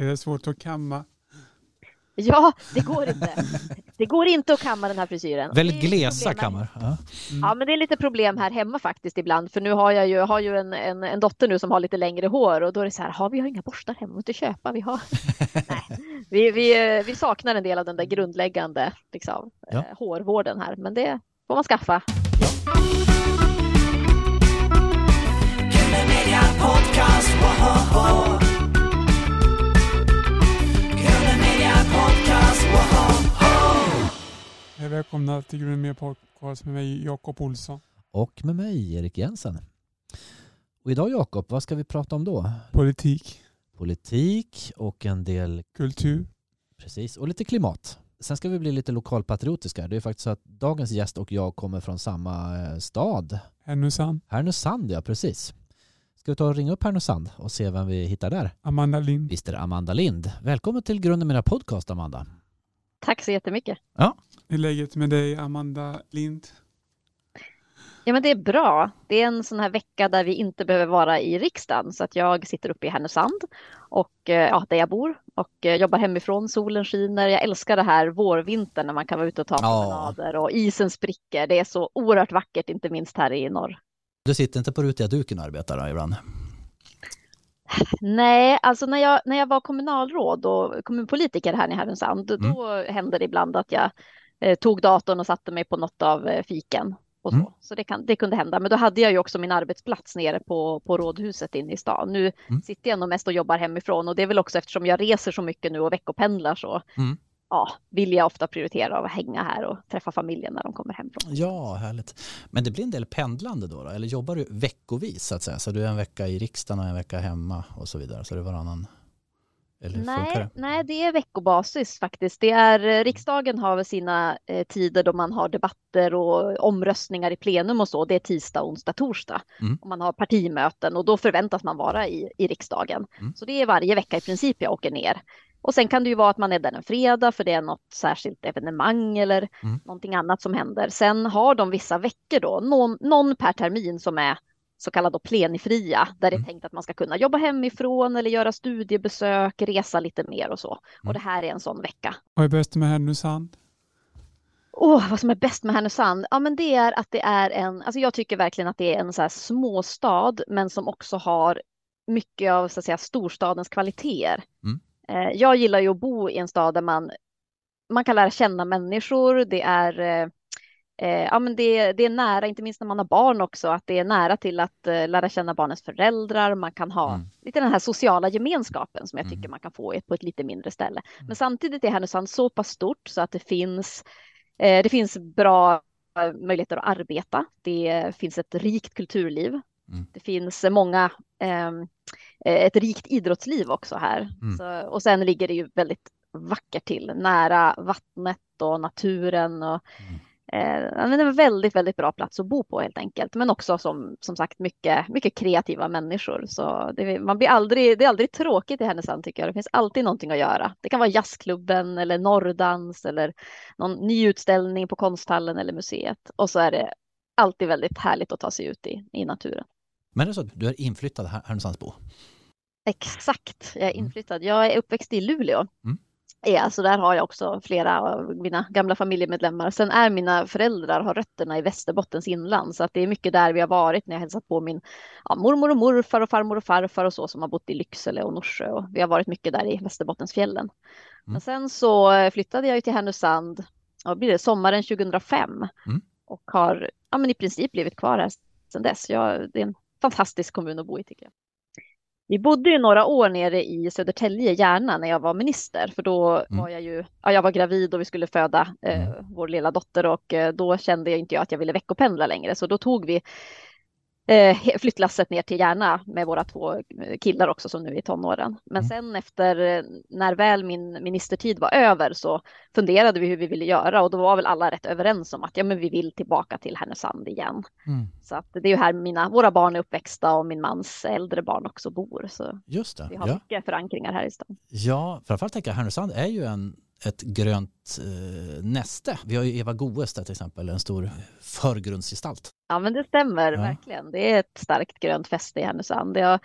Är det svårt att kamma? Ja, det går inte. Det går inte att kamma den här frisyren. Väldigt Det är glesa kammar. Ja. Ja, men det är lite problem här hemma faktiskt ibland, för nu har jag ju, har ju en, en, en dotter nu som har lite längre hår och då är det så här, har vi har inga borstar hemma att köpa, vi har. Nej, vi, vi, vi saknar en del av den där grundläggande liksom, Ja. eh, hårvården här, men det får man skaffa. Media Podcast, Hej, välkomna till Grunden Mer Podcast med mig Jakob Olsson. Och med mig, Erik Jensen. Och idag Jakob, vad ska vi prata om då? Politik, Politik och en del, kultur. precis, och lite klimat. Sen ska vi bli lite lokalpatriotiska. Det är faktiskt så att dagens gäst och jag kommer från samma eh, stad. Härnösand, Härnösand, ja precis. Ska vi ta och ringa upp Härnösand och se vem vi hittar där? Amanda Lind. Visst är det Amanda Lind. Välkommen till Grunden med podcast, Amanda. Tack så jättemycket. Hur är läget med dig Amanda Lind? Ja, men det är bra. Det är en sån här vecka där vi inte behöver vara i riksdagen, så att jag sitter uppe i Härnösand och eh, ja, där jag bor och eh, jobbar hemifrån. Solen skiner. Jag älskar det här vårvintern när man kan vara ute och ta Ja. promenader och isen spricker. Det är så oerhört vackert, inte minst här i norr. Du sitter inte på rutiga duken och arbetar då ibland? Nej, alltså när jag, när jag var kommunalråd och kommunpolitiker här i Härnösand, Mm. då hände det ibland att jag eh, tog datorn och satte mig på något av eh, fiken. Och så Mm. så det, kan, det kunde hända. Men då hade jag ju också min arbetsplats nere på, på rådhuset inne i stan. Nu Mm. sitter jag nog mest och jobbar hemifrån och det är väl också eftersom jag reser så mycket nu och veckopendlar så Mm. ja, vill jag ofta prioritera att hänga här och träffa familjen när de kommer hem från Ja, härligt. Men det blir en del pendlande då, då? Eller jobbar du veckovis så att säga? Så du är en vecka i riksdagen och en vecka hemma och så vidare? Så det är varannan? Eller Nej, det? nej, det är veckobasis faktiskt. Det är, eh, riksdagen har väl sina eh, tider då man har debatter och omröstningar i plenum och så. Det är tisdag, onsdag, torsdag. Mm. Och man har partimöten och då förväntas man vara i, i riksdagen. Mm. Så det är varje vecka i princip jag åker ner. Och sen kan det ju vara att man är där en fredag för det är något särskilt evenemang eller Mm. någonting annat som händer. Sen har de vissa veckor då, någon, någon per termin som är så kallade plenifria, där det är Mm. tänkt att man ska kunna jobba hemifrån eller göra studiebesök, resa lite mer och så. Och Mm. det här är en sån vecka. Vad är bäst med Härnösand? Åh, vad som är bäst med Härnösand? Ja, men det är att det är en, alltså jag tycker verkligen att det är en så här småstad, men som också har mycket av så att säga, storstadens kvaliteter. Mm. Eh, Jag gillar ju att bo i en stad där man, man kan lära känna människor. Det är, eh, ja, men det, det är nära, inte minst när man har barn också, att det är nära till att eh, lära känna barnens föräldrar. Man kan ha Mm. lite den här sociala gemenskapen som jag tycker Mm. man kan få på ett lite mindre ställe. Men samtidigt är Härnösand så pass stort så att det finns Eh, Det finns bra eh, möjligheter att arbeta. Det finns ett rikt kulturliv. Mm. Det finns många, ehm, eh, ett rikt idrottsliv också här. Mm. Så, och sen ligger det ju väldigt vackert till, nära vattnet och naturen. Och, Mm. Eh, men det är en väldigt, väldigt bra plats att bo på helt enkelt. Men också som, som sagt mycket, mycket kreativa människor. Så det, man blir aldrig, det är aldrig tråkigt i Härnösand tycker jag. Det finns alltid någonting att göra. Det kan vara jazzklubben eller norrdans eller någon ny utställning på konsthallen eller museet. Och så är det alltid väldigt härligt att ta sig ut i, i naturen. Men är det så att du är inflyttad Här- Härnösandsbo? Exakt, jag är Mm. inflyttad. Jag är uppväxt i Luleå. Mm. Ja, så där har jag också flera av mina gamla familjemedlemmar. Sen är mina föräldrar har rötterna i Västerbottens inland, så att det är mycket där vi har varit när jag hälsat på min ja, mormor och morfar och farmor och farfar och så som har bott i Lycksele och Norsjö och vi har varit mycket där i Västerbottensfjällen. Men Mm. sen så flyttade jag ju till Härnösand, ja, blir det sommaren 2005 Mm. och har ja, men i princip blivit kvar här sedan dess. Jag, det är en fantastisk kommun att bo i tycker jag. Vi bodde ju några år nere i Södertälje, Järna, när jag var minister, för då var jag ju, ja, jag var gravid och vi skulle föda eh, Mm. vår lilla dotter. Och eh, då kände jag inte jag att jag ville veckopendla längre, så då tog vi eh, flyttlasset ner till Järna med våra två eh, killar också som nu är i tonåren. Men Mm. sen efter eh, när väl min ministertid var över så funderade vi hur vi ville göra och då var väl alla rätt överens om att ja, men vi vill tillbaka till Härnösand igen. Mm. Så att det är ju här mina, våra barn är uppväxta och min mans äldre barn också bor. Så Just det. vi har Ja. mycket förankringar här i stan. ja, framförallt tänker jag Härnösand är ju en, ett grönt eh, näste. Vi har ju Eva Goes där till exempel, en stor förgrundsgestalt. Ja, men det stämmer Ja. verkligen. Det är ett starkt grönt fäste i Härnösand. Jag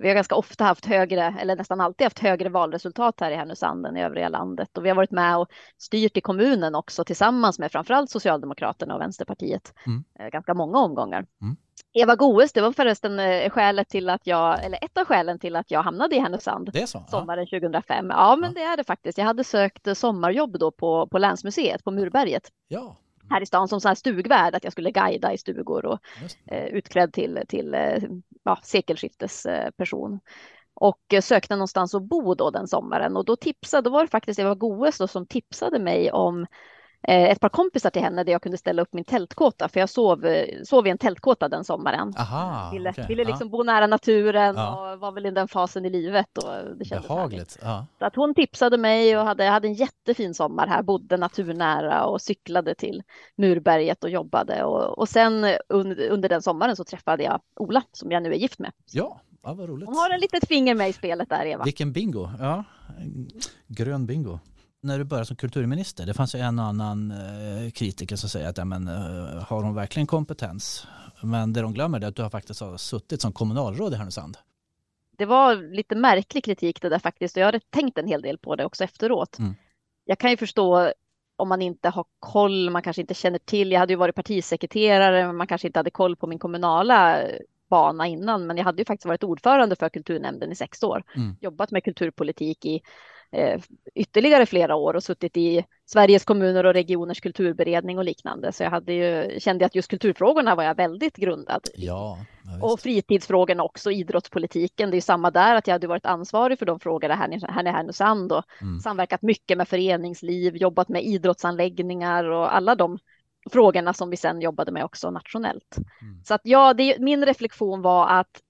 vi har ganska ofta haft högre, eller nästan alltid haft högre valresultat här i Härnösand än i övriga landet. Och vi har varit med och styrt i kommunen också tillsammans med framförallt Socialdemokraterna och Vänsterpartiet. Mm. Eh, Ganska många omgångar. Mm. Eva Goes, det var förresten eh, skälet till att jag, eller ett av skälen till att jag hamnade i Härnösand Det så? Ja. sommaren 2005. Ja, men Ja. det är det faktiskt. Jag hade sökt eh, sommarjobb då på, på Länsmuseet på Murberget ja. här i stan som så här stugvärd, att jag skulle guida i stugor och eh, utklädd till, till eh, ja, sekelskiftesperson. Och sökte någonstans att bo då den sommaren och då tipsade, då var det faktiskt Eva Goes då som tipsade mig om ett par kompisar till henne där jag kunde ställa upp min tältkåta, för jag sov, eh, sov i en tältkåta den sommaren. Aha, ville, okej. ville liksom bo nära naturen Ja. och var väl i den fasen i livet och det kändes. Behagligt. Ja. Så att hon tipsade mig och hade, hade en jättefin sommar här, bodde naturnära och cyklade till Murberget och jobbade. Och, och sen under, under den sommaren så träffade jag Ola som jag nu är gift med. Ja, ja vad roligt. Hon har en litet finger med i spelet där, Eva. Vilken bingo. Ja, grön bingo. När du började som kulturminister, det fanns ju en och annan eh, kritiker som säger att ja, men, eh, har hon verkligen kompetens? Men det de glömmer är att du har faktiskt har suttit som kommunalråd i Härnösand. Det var lite märklig kritik det där faktiskt och jag hade tänkt en hel del på det också efteråt. Mm. Jag kan ju förstå om man inte har koll, man kanske inte känner till. Jag hade ju varit partisekreterare, men man kanske inte hade koll på min kommunala bana innan. Men jag hade ju faktiskt varit ordförande för kulturnämnden i sex år, Mm. jobbat med kulturpolitik i ytterligare flera år och suttit i Sveriges kommuner och regioners kulturberedning och liknande. Så jag hade ju, kände att just kulturfrågorna var jag väldigt grundad i. Ja. Och fritidsfrågorna också, idrottspolitiken. Det är ju samma där, att jag hade varit ansvarig för de frågorna här, här i Härnösand och Mm. samverkat mycket med föreningsliv, jobbat med idrottsanläggningar och alla de frågorna som vi sen jobbade med också nationellt. Mm. Så att ja, det, min reflektion var att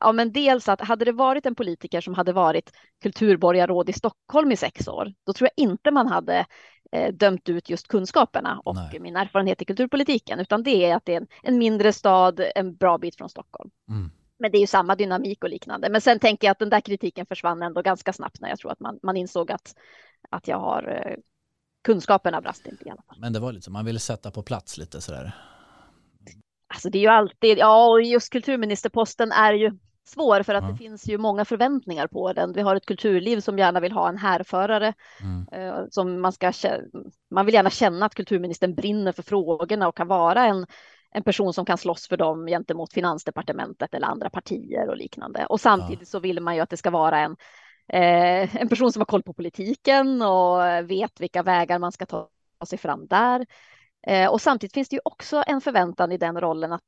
Ja, men dels att hade det varit en politiker som hade varit kulturborgarråd i Stockholm i sex år, då tror jag inte man hade eh, dömt ut just kunskaperna och Nej. min erfarenhet i kulturpolitiken, utan det är att det är en, en mindre stad en bra bit från Stockholm. Mm. Men det är ju samma dynamik och liknande. Men sen tänker jag att den där kritiken försvann ändå ganska snabbt när jag tror att man, man insåg att, att jag har eh, kunskaperna brast inte i alla fall. Men det var lite så, man ville sätta på plats lite sådär. Alltså det är ju alltid, ja och just kulturministerposten är ju svår för att Ja. det finns ju många förväntningar på den. Vi har ett kulturliv som gärna vill ha en härförare Mm. eh, som man ska, man vill gärna känna att kulturministern brinner för frågorna och kan vara en, en person som kan slåss för dem gentemot finansdepartementet eller andra partier och liknande. Och samtidigt så vill man ju att det ska vara en, eh, en person som har koll på politiken och vet vilka vägar man ska ta sig fram där. Eh, och samtidigt finns det ju också en förväntan i den rollen att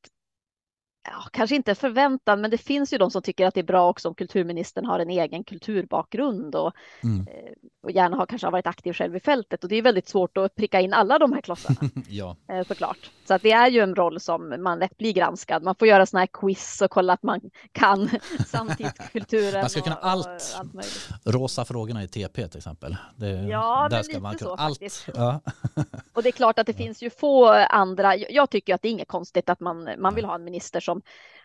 Ja, kanske inte förväntan, men det finns ju de som tycker att det är bra också om kulturministern har en egen kulturbakgrund och, Mm. eh, och gärna har kanske har varit aktiv själv i fältet. Och det är väldigt svårt att pricka in alla de här klossarna ja, eh, såklart. Så att det är ju en roll som man lätt blir granskad. Man får göra sådana här quiz och kolla att man kan samtidskulturen. Man ska kunna och, och allt. allt möjligt. rosa frågorna i TP till exempel. Det, Ja, där men ska lite man kunna så allt. faktiskt. Ja. Och det är klart att det finns ju få andra. Jag tycker att det är inget konstigt att man, man vill ha en minister som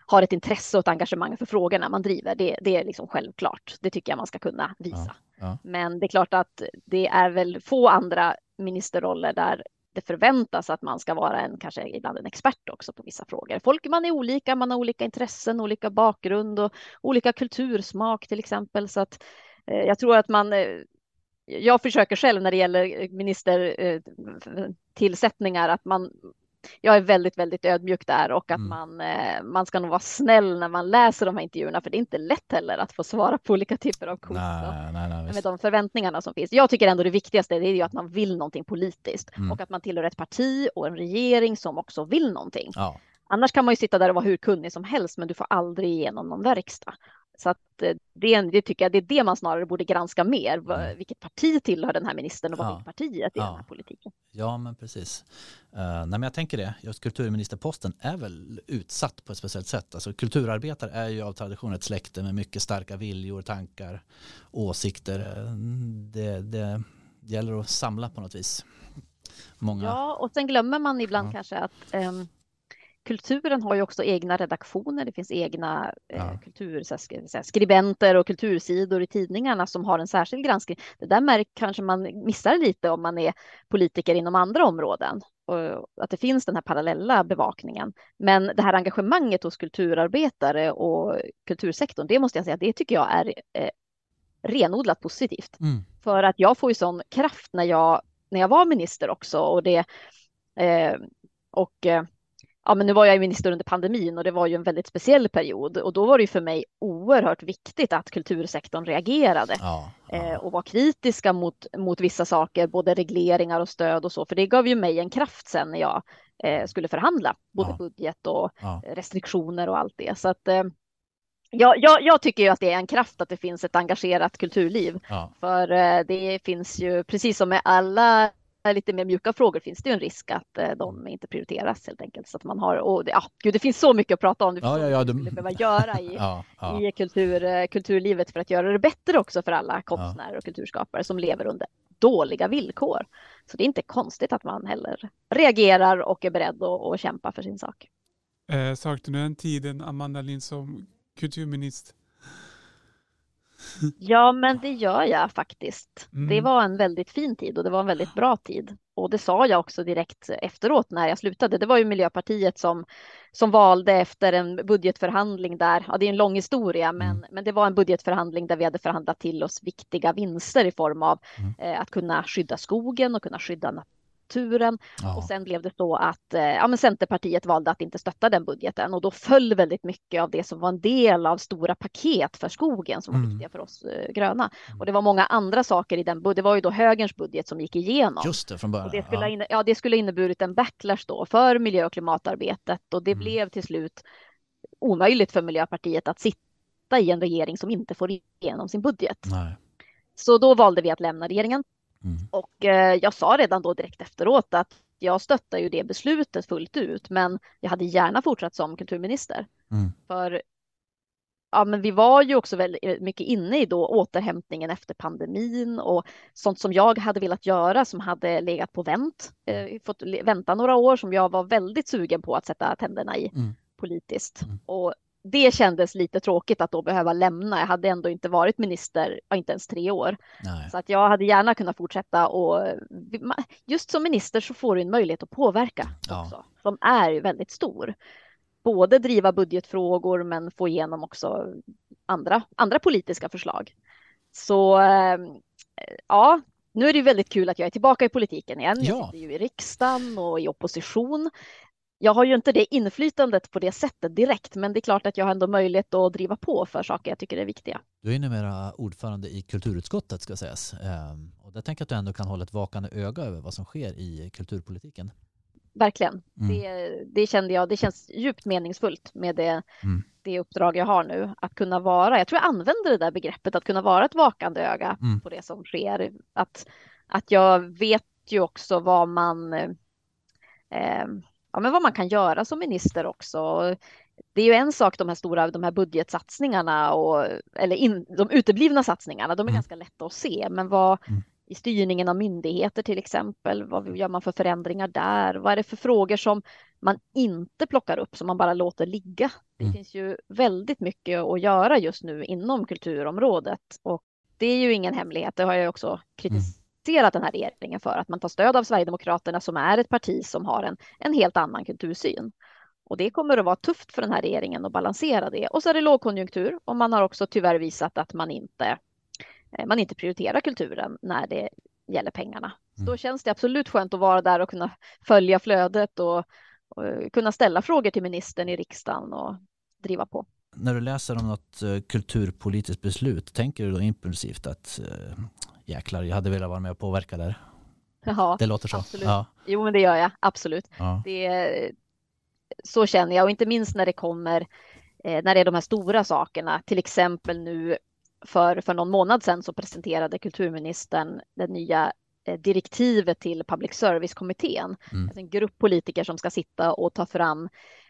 har ett intresse och ett engagemang för frågorna man driver. Det, det är liksom självklart. Det tycker jag man ska kunna visa. ja. Men det är klart att det är väl få andra ministerroller där det förväntas att man ska vara en, kanske ibland en expert också på vissa frågor. Folk, man är olika, man har olika intressen, olika bakgrund och olika kultursmak till exempel. Så att eh, jag tror att man eh, jag försöker själv när det gäller ministertillsättningar att man jag är väldigt, väldigt ödmjuk där och att Mm. man, eh, man ska nog vara snäll när man läser de här intervjuerna, för det är inte lätt heller att få svara på olika typer av Nej, nej, nej, med de förväntningarna som finns. Jag tycker ändå det viktigaste är ju att man vill någonting politiskt Mm. och att man tillhör ett parti och en regering som också vill någonting. Ja, Annars kan man ju sitta där och vara hur kunnig som helst, men du får aldrig igenom någon verkstad. Så att eh, det, det tycker jag det är det man snarare borde granska mer. Mm. Vilket parti tillhör den här ministern och vad Ja. vill partiet i Ja. den här politiken? ja, men precis. Uh, nej, men jag tänker det. Just kulturministerposten är väl utsatt på ett speciellt sätt. Alltså, kulturarbetare är ju av tradition ett släkte med mycket starka viljor, tankar, åsikter. Eh, Det, det gäller att samla på något vis. Många. Ja, och sen glömmer man ibland Ja. kanske att ehm, kulturen har ju också egna redaktioner. Det finns egna eh, Ja. kultur, så här, skribenter och kultursidor i tidningarna som har en särskild granskning. Det där märk, kanske man missar lite om man är politiker inom andra områden. och att det finns den här parallella bevakningen. Men det här engagemanget hos kulturarbetare och kultursektorn, det måste jag säga, det tycker jag är eh, renodlat positivt. Mm. För att jag får ju sån kraft när jag, när jag var minister också och det eh, och eh, ja, men nu var jag minister under pandemin och det var ju en väldigt speciell period och då var det ju för mig oerhört viktigt att kultursektorn reagerade Ja, eh, ja. och var kritiska mot, mot vissa saker, både regleringar och stöd och så, för det gav ju mig en kraft sen när jag eh, skulle förhandla, både Ja. budget och Ja. restriktioner och allt det. Så att eh, jag, jag, jag tycker ju att det är en kraft att det finns ett engagerat kulturliv, Ja. för eh, det finns ju, precis som med alla lite mer mjuka frågor finns det ju en risk att eh, de inte prioriteras helt enkelt. Så att man har, och det, ja, gud, det finns så mycket att prata om, det finns Ja, ja, ja, skulle behöva göra i, Ja, ja. i kultur, eh, kulturlivet för att göra det bättre också för alla konstnärer och kulturskapare som lever under dåliga villkor. Så det är inte konstigt att man heller reagerar och är beredd att, att kämpa för sin sak. Eh, saknar du den tiden, Amanda Lind, som kulturminister? Ja, men det gör jag faktiskt. Mm. Det var en väldigt fin tid och det var en väldigt bra tid. Och det sa jag också direkt efteråt när jag slutade. Det var ju Miljöpartiet som, som valde efter en budgetförhandling där, ja det är en lång historia, men, Mm. men det var en budgetförhandling där vi hade förhandlat till oss viktiga vinster i form av Mm. eh, att kunna skydda skogen och kunna skydda naturen. Ja. Och sen blev det så att eh, ja, men Centerpartiet valde att inte stötta den budgeten och då föll väldigt mycket av det som var en del av stora paket för skogen som var Mm. viktiga för oss eh, gröna. Och det var många andra saker i den budgeten. Det var ju då högerns budget som gick igenom. Just det, från början. Och det skulle, ja. inne, ja, det skulle inneburit en backlash då för miljö och klimatarbetet och det Mm. blev till slut omöjligt för Miljöpartiet att sitta i en regering som inte får igenom sin budget. Nej. Så då valde vi att lämna regeringen Mm. och eh, jag sa redan då direkt efteråt att jag stöttar ju det beslutet fullt ut, men jag hade gärna fortsatt som kulturminister. Mm. För ja, men vi var ju också väldigt mycket inne i då återhämtningen efter pandemin och sånt som jag hade velat göra som hade legat på vänt, eh, fått vänta några år som jag var väldigt sugen på att sätta tänderna i Mm. politiskt. Mm. Och det kändes lite tråkigt att då behöva lämna. Jag hade ändå inte varit minister, inte ens tre år. Nej. Så att jag hade gärna kunnat fortsätta och just som minister så får du en möjlighet att påverka Ja. också, som är ju väldigt stor. Både driva budgetfrågor men få igenom också andra, andra politiska förslag. Så eh, ja, nu är det väldigt kul att jag är tillbaka i politiken igen. Jag Ja. sitter ju i riksdagen och i opposition. Jag har ju inte det inflytandet på det sättet direkt, men det är klart att jag har ändå möjlighet att driva på för saker jag tycker är viktiga. Du är numera ordförande i kulturutskottet ska sägas. Ehm, och där tänker jag att du ändå kan hålla ett vakande öga över vad som sker i kulturpolitiken. Verkligen. Mm. Det, det kände jag, det känns djupt meningsfullt med det, Mm. det uppdrag jag har nu. Att kunna vara, jag tror jag använder det där begreppet, att kunna vara ett vakande öga Mm. på det som sker. Att, att jag vet ju också vad man, eh, eh, ja, men vad man kan göra som minister också. Det är ju en sak de här stora de här budgetsatsningarna och eller in, de uteblivna satsningarna, de är Mm. ganska lätta att se, men vad Mm. i styrningen av myndigheter till exempel, vad gör man för förändringar där? Vad är det för frågor som man inte plockar upp, som man bara låter ligga? Det Mm. finns ju väldigt mycket att göra just nu inom kulturområdet och det är ju ingen hemlighet, det har jag också kritiserat den här regeringen för, att man tar stöd av Sverigedemokraterna som är ett parti som har en, en helt annan kultursyn. Och det kommer att vara tufft för den här regeringen att balansera det. Och så är det lågkonjunktur och man har också tyvärr visat att man inte, eh, man inte prioriterar kulturen när det gäller pengarna. Så då Mm. känns det absolut skönt att vara där och kunna följa flödet och, och kunna ställa frågor till ministern i riksdagen och driva på. När du läser om något eh, kulturpolitiskt beslut, tänker du då impulsivt att eh, jäklar, jag hade velat vara med och påverka där? Ja, Det låter så. absolut. Ja, jo men det gör jag, absolut. ja. Det, så känner jag och inte minst när det kommer, eh, när det är de här stora sakerna, till exempel nu för, för någon månad sedan så presenterade kulturministern det nya eh, direktivet till public service-kommittén. Mm. Alltså en grupp politiker som ska sitta och ta fram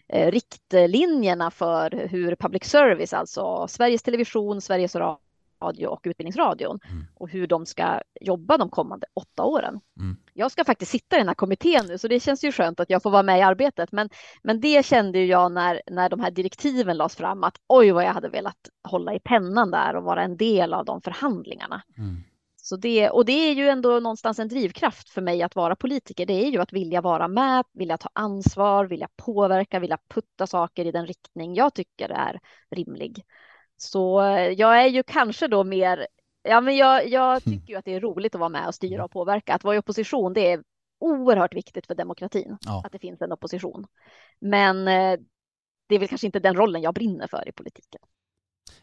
eh, riktlinjerna för hur public service, alltså Sveriges Television, Sveriges Radio och Utbildningsradion Mm. och hur de ska jobba de kommande åtta åren. Mm. Jag ska faktiskt sitta i den här kommittén nu, så det känns ju skönt att jag får vara med i arbetet. Men, men det kände jag när, när de här direktiven lades fram, att oj vad jag hade velat hålla i pennan där och vara en del av de förhandlingarna. Mm. Så det, och det är ju ändå någonstans en drivkraft för mig att vara politiker. Det är ju att vilja vara med, vilja ta ansvar, vilja påverka, vilja putta saker i den riktning jag tycker är rimlig. Så eh, jag är ju kanske då mer, ja men jag, jag tycker ju att det är roligt att vara med och styra och påverka. Att vara i opposition, det är oerhört viktigt för demokratin, Ja. att det finns en opposition. Men eh, det är väl kanske inte den rollen jag brinner för i politiken.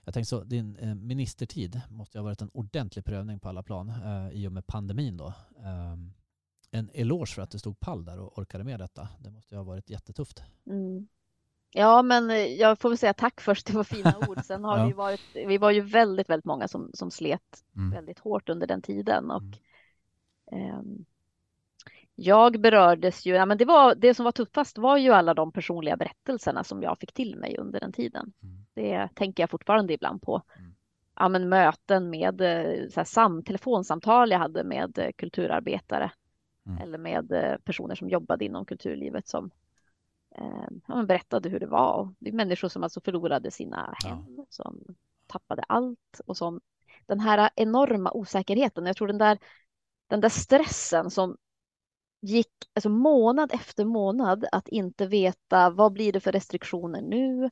Jag tänkte så, din eh, ministertid måste ju ha varit en ordentlig prövning på alla plan eh, i och med pandemin då. Ehm, en eloge för att du stod pall där och orkade med detta. Det måste ju ha varit jättetufft. Mm. Ja, men eh, jag får väl säga tack först, det var fina ord. Sen har Ja. vi varit, vi var ju väldigt, väldigt många som, som slet Mm. väldigt hårt under den tiden och Mm. ehm, jag berördes ju, ja, men det var det som var tuffast var ju alla de personliga berättelserna som jag fick till mig under den tiden. Mm. Det tänker jag fortfarande ibland på. Mm. Ja, men möten med eh, så här, sam, telefonsamtal jag hade med eh, kulturarbetare Mm. eller med eh, personer som jobbade inom kulturlivet som eh, ja, berättade hur det var. Det är människor som alltså förlorade sina Ja. hem, som tappade allt och som den här enorma osäkerheten. Jag tror den där, den där stressen som gick alltså månad efter månad att inte veta vad blir det för restriktioner nu?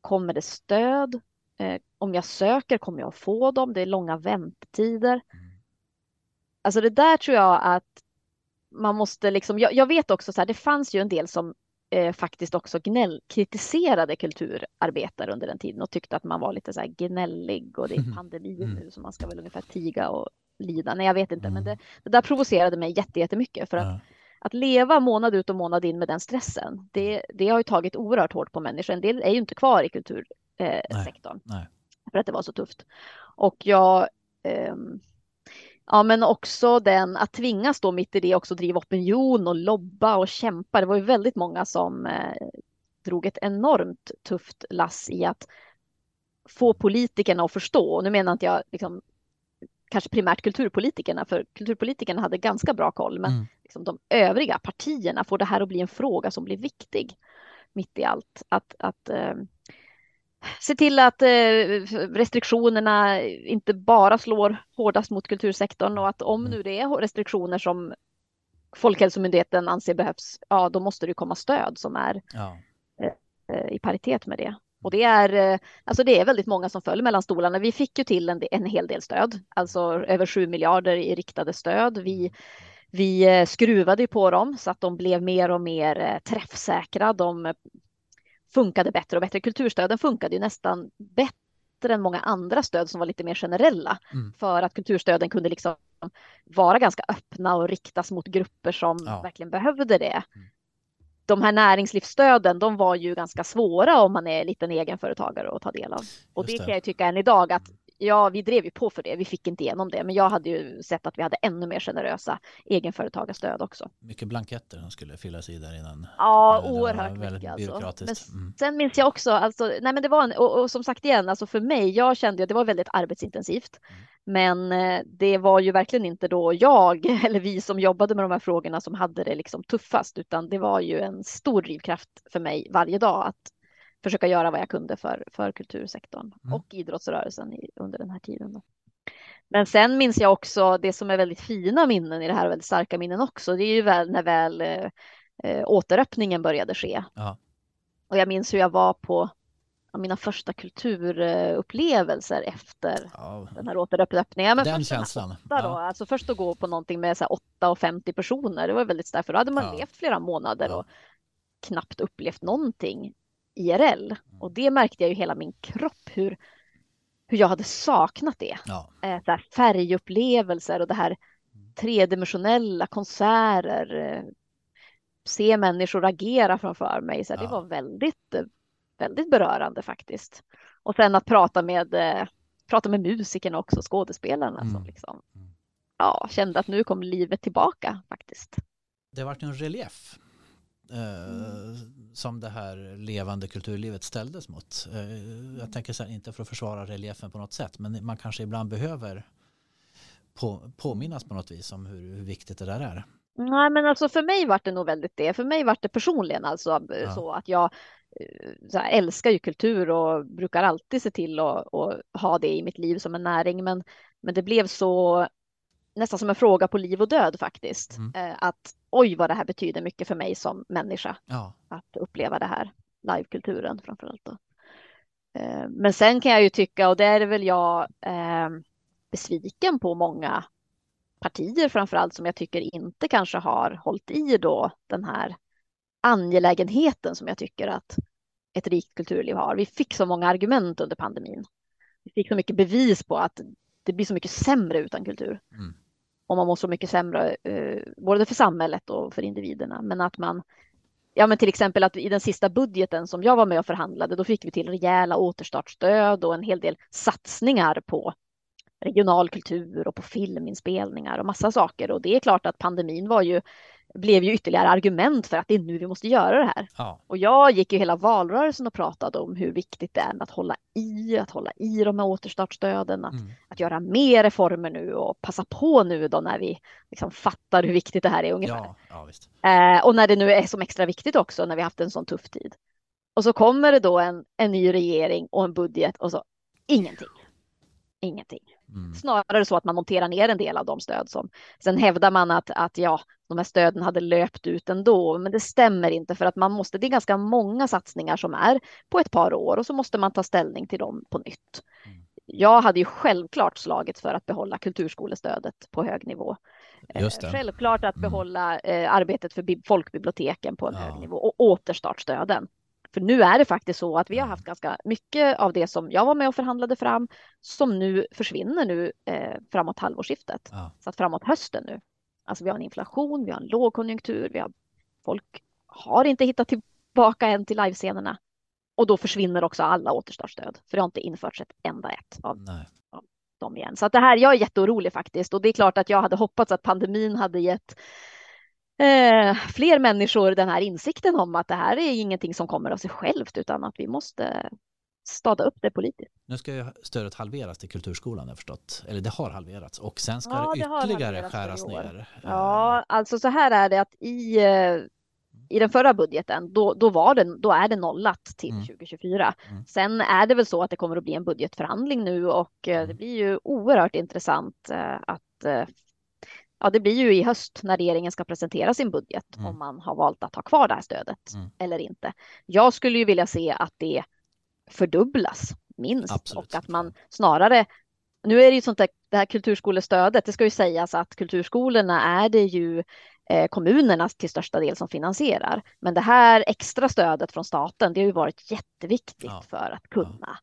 Kommer det stöd? Eh, om jag söker, kommer jag få dem? Det är långa väntetider. Mm. Alltså det där tror jag att man måste liksom, jag, jag vet också så här, det fanns ju en del som eh, faktiskt också gnäll, kritiserade kulturarbetare under den tiden och tyckte att man var lite så här gnällig och det är pandemi Mm. nu så man ska väl ungefär tiga och lida. Nej, jag vet inte, men Mm. det, det där provocerade mig jätte, jättemycket för att Ja. att leva månad ut och månad in med den stressen, det, det har ju tagit oerhört hårt på människor. En del är ju inte kvar i kultursektorn eh, för att det var så tufft. Och jag, ehm, ja men också den att tvingas då mitt i det också driva opinion och lobba och kämpa. Det var ju väldigt många som eh, drog ett enormt tufft lass i att få politikerna att förstå. Och nu menar inte jag liksom, kanske primärt kulturpolitikerna, för kulturpolitikerna hade ganska bra koll, men Mm. liksom de övriga partierna får det här att bli en fråga som blir viktig mitt i allt. Att, att eh, se till att eh, restriktionerna inte bara slår hårdast mot kultursektorn och att om Mm. nu det är restriktioner som Folkhälsomyndigheten anser behövs, ja då måste det komma stöd som är Ja. eh, i paritet med det. Och det är, eh, alltså det är väldigt många som föll mellan stolarna. Vi fick ju till en, en hel del stöd, alltså över 7 miljarder i riktade stöd. Vi, vi eh, skruvade på dem så att de blev mer och mer eh, träffsäkra. De eh, funkade bättre och bättre. Kulturstöden funkade ju nästan bättre än många andra stöd som var lite mer generella Mm. för att kulturstöden kunde liksom vara ganska öppna och riktas mot grupper som Ja. verkligen behövde det. Mm. De här näringslivsstöden, de var ju ganska svåra om man är liten egenföretagare att ta del av. Och Just det kan jag tycka än idag att ja, vi drev ju på för det. Vi fick inte igenom det, men jag hade ju sett att vi hade ännu mer generösa egenföretagarstöd också. Mycket blanketter som skulle fyllas i där innan. Ja, Det oerhört mycket alltså. Men. Mm. Sen minns jag också, alltså, nej men det var en, och, och som sagt igen, alltså för mig, jag kände att det var väldigt arbetsintensivt. Mm. Men eh, det var ju verkligen inte då jag eller vi som jobbade med de här frågorna som hade det liksom tuffast, utan det var ju en stor drivkraft för mig varje dag att försöka göra vad jag kunde för, för kultursektorn Mm. och idrottsrörelsen i, under den här tiden. Då. Men sen minns jag också det som är väldigt fina minnen i det här, väldigt starka minnen också. Det är ju väl när väl eh, eh, återöppningen började ske. Ja. Och jag minns hur jag var på mina första kulturupplevelser efter Ja. den här återöppningen. Men Den först den känslan. då, Ja. alltså först att gå på någonting med så här 8 och 50 personer, det var väldigt starkt, för då hade man Ja. levt flera månader och knappt upplevt någonting IRL. Mm. Och det märkte jag ju hela min kropp, hur, hur jag hade saknat det. Ja. Eh, färgupplevelser och det här Mm. tredimensionella konserter, eh, se människor agera framför mig. Så här, Det Ja. var väldigt, eh, väldigt berörande faktiskt. Och sen att prata med, eh, prata med musikerna också, skådespelarna som Mm. liksom, Mm. ja, kände att nu kom livet tillbaka faktiskt. Det har varit en relief Mm. som det här levande kulturlivet ställdes mot. Eh, jag tänker så här, inte för att försvara reliefen på något sätt, men man kanske ibland behöver på, påminnas på något vis om hur, hur viktigt det där är. Nej, men alltså för mig var det nog väldigt det. För mig var det personligen alltså eh, Ja. så att jag så här, älskar ju kultur och brukar alltid se till att ha det i mitt liv som en näring. Men, men det blev så nästan som en fråga på liv och död faktiskt. Mm. Att oj vad det här betyder mycket för mig som människa Ja, att uppleva det här, livekulturen framförallt. Då. Eh, Men sen kan jag ju tycka, och där är väl jag eh, besviken på många partier framförallt som jag tycker inte kanske har hållit i då den här angelägenheten som jag tycker att ett rikt kulturliv har. Vi fick så många argument under pandemin. Vi fick så mycket bevis på att det blir så mycket sämre utan kultur. Mm. Och man mår så mycket sämre, eh, både för samhället och för individerna. Men att man, ja men till exempel att i den sista budgeten som jag var med och förhandlade, då fick vi till rejäla återstartsstöd och en hel del satsningar på regional kultur och på filminspelningar och massa saker. Och det är klart att pandemin var ju, blev ju ytterligare argument för att det är nu vi måste göra det här. ja, Och jag gick ju hela valrörelsen och pratade om hur viktigt det är att hålla i, att hålla i de här återstartsstöden, att, mm. att göra mer reformer nu och passa på nu då när vi liksom fattar hur viktigt det här är ungefär. ja, ja. Eh, och när det nu är som extra viktigt också när vi haft en sån tuff tid. Och så kommer det då en, en ny regering och en budget och så ingenting. Ingenting. Mm. Snarare så att man monterar ner en del av de stöd som sen hävdar man att, att ja, de här stöden hade löpt ut ändå, men det stämmer inte för att man måste, det är ganska många satsningar som är på ett par år och så måste man ta ställning till dem på nytt. Mm. Jag hade ju självklart slagit för att behålla kulturskolestödet på hög nivå. Eh. Självklart att Mm. behålla eh, arbetet för bi- folkbiblioteken på en Ja. hög nivå och återstartsstöden. För nu är det faktiskt så att vi har Mm. haft ganska mycket av det som jag var med och förhandlade fram som nu försvinner nu eh, framåt halvårsskiftet. Ja, Så att framåt hösten nu. Alltså vi har en inflation, vi har en lågkonjunktur, vi har folk har inte hittat tillbaka än till livescenerna. Och då försvinner också alla återstartsstöd, för det har inte införts ett enda ett av nej. dem igen. Så att det här, jag är jätteorolig faktiskt. Och det är klart att jag hade hoppats att pandemin hade gett eh, fler människor den här insikten om att det här är ingenting som kommer av sig självt, utan att vi måste stada upp det politiskt. Nu ska ju stödet halveras till kulturskolan har förstått. Eller det har halverats och sen ska Ja, det det ytterligare skäras ner. Ja, alltså så här är det att i, eh, i den förra budgeten, då, då, var det, då är det nollat till Mm. 2024. Mm. Sen är det väl så att det kommer att bli en budgetförhandling nu och eh, det Mm. blir ju oerhört intressant eh, att eh, Ja, det blir ju i höst när regeringen ska presentera sin budget Mm. om man har valt att ha kvar det här stödet Mm. eller inte. Jag skulle ju vilja se att det fördubblas minst Absolut. och att man snarare nu är det ju sånt där, det här kulturskolestödet, det ska ju sägas att kulturskolorna är det ju eh, kommunerna till största del som finansierar. Men det här extra stödet från staten, det har ju varit jätteviktigt Ja. för att kunna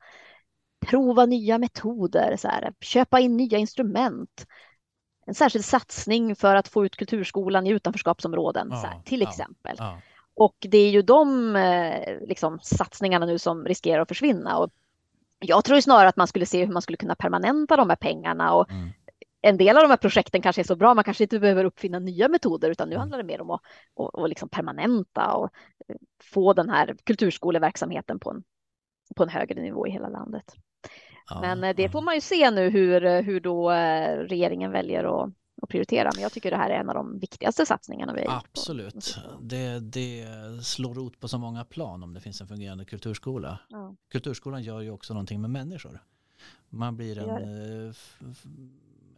prova nya metoder, så här, köpa in nya instrument. En särskild satsning för att få ut kulturskolan i utanförskapsområden, Ja, här, till ja. exempel. Ja, Och det är ju de eh, liksom, satsningarna nu som riskerar att försvinna. Och jag tror snarare att man skulle se hur man skulle kunna permanenta de här pengarna. Och mm. en del av de här projekten kanske är så bra, man kanske inte behöver uppfinna nya metoder, utan nu Mm. handlar det mer om att, att, att liksom permanenta och eh, få den här kulturskoleverksamheten på en, på en högre nivå i hela landet. Ja, Men eh, det får man ju se nu hur, eh, hur då eh, regeringen väljer att, att prioritera. Men jag tycker det här är en av de viktigaste satsningarna vi har Absolut. Det, det slår rot på så många plan om det finns en fungerande kulturskola. Ja. Kulturskolan gör ju också någonting med människor. Man blir en,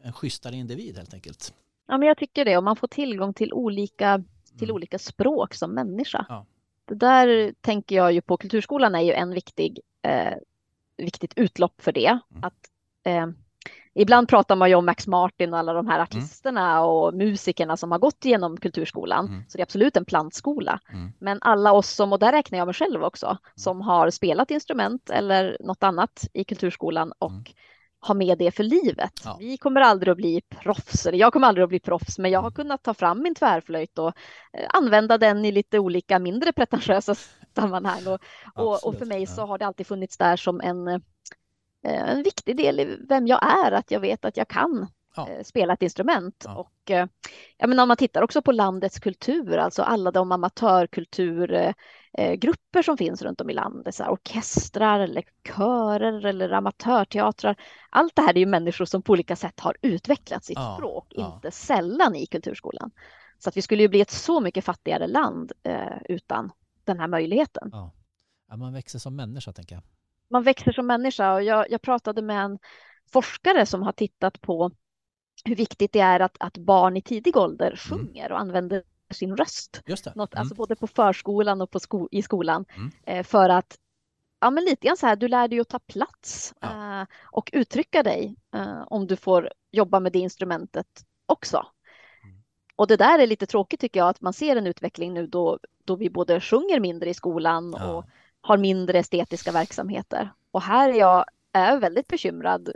en schysstare individ helt enkelt. Ja, men jag tycker det. Och man får tillgång till olika, till Mm. olika språk som människa. Ja. Det där tänker jag ju på. Kulturskolan är ju en viktig, eh, viktigt utlopp för det. Mm. Att, eh, ibland pratar man ju om Max Martin och alla de här artisterna och musikerna som har gått igenom kulturskolan. Mm. Så det är absolut en plantskola. Mm. Men alla oss som, och där räknar jag mig själv också, som har spelat instrument eller något annat i kulturskolan och Mm. har med det för livet. Ja. Vi kommer aldrig att bli proffs, eller jag kommer aldrig att bli proffs, men jag har Mm. kunnat ta fram min tvärflöjt och eh, använda den i lite olika mindre pretentiösa sammanhang. Och, och, och för mig så har det alltid funnits där som en, eh, en viktig del i vem jag är, att jag vet att jag kan Ja. eh, spela ett instrument. Ja. Och eh, jag menar, om man tittar också på landets kultur, alltså alla de amatörkulturgrupper som finns runt om i landet, så här, orkestrar eller körer eller amatörteatrar. Allt det här är ju människor som på olika sätt har utvecklat sitt Ja, språk, inte sällan i kulturskolan. Så att vi skulle ju bli ett så mycket fattigare land eh, utan den här möjligheten. Ja. Ja, man växer som människa tänker jag. Man växer som människa och jag, jag pratade med en forskare som har tittat på hur viktigt det är att, att barn i tidig ålder sjunger och använder sin röst. Just det. Något, Mm. Alltså både på förskolan och på sko i skolan. Mm. Eh, för att, ja men lite grann så här, du lär dig att ta plats Ja. eh, och uttrycka dig eh, om du får jobba med det instrumentet också. Mm. Och det där är lite tråkigt tycker jag, att man ser en utveckling nu då, då vi både sjunger mindre i skolan Ja. och har mindre estetiska verksamheter. Och här är jag är väldigt bekymrad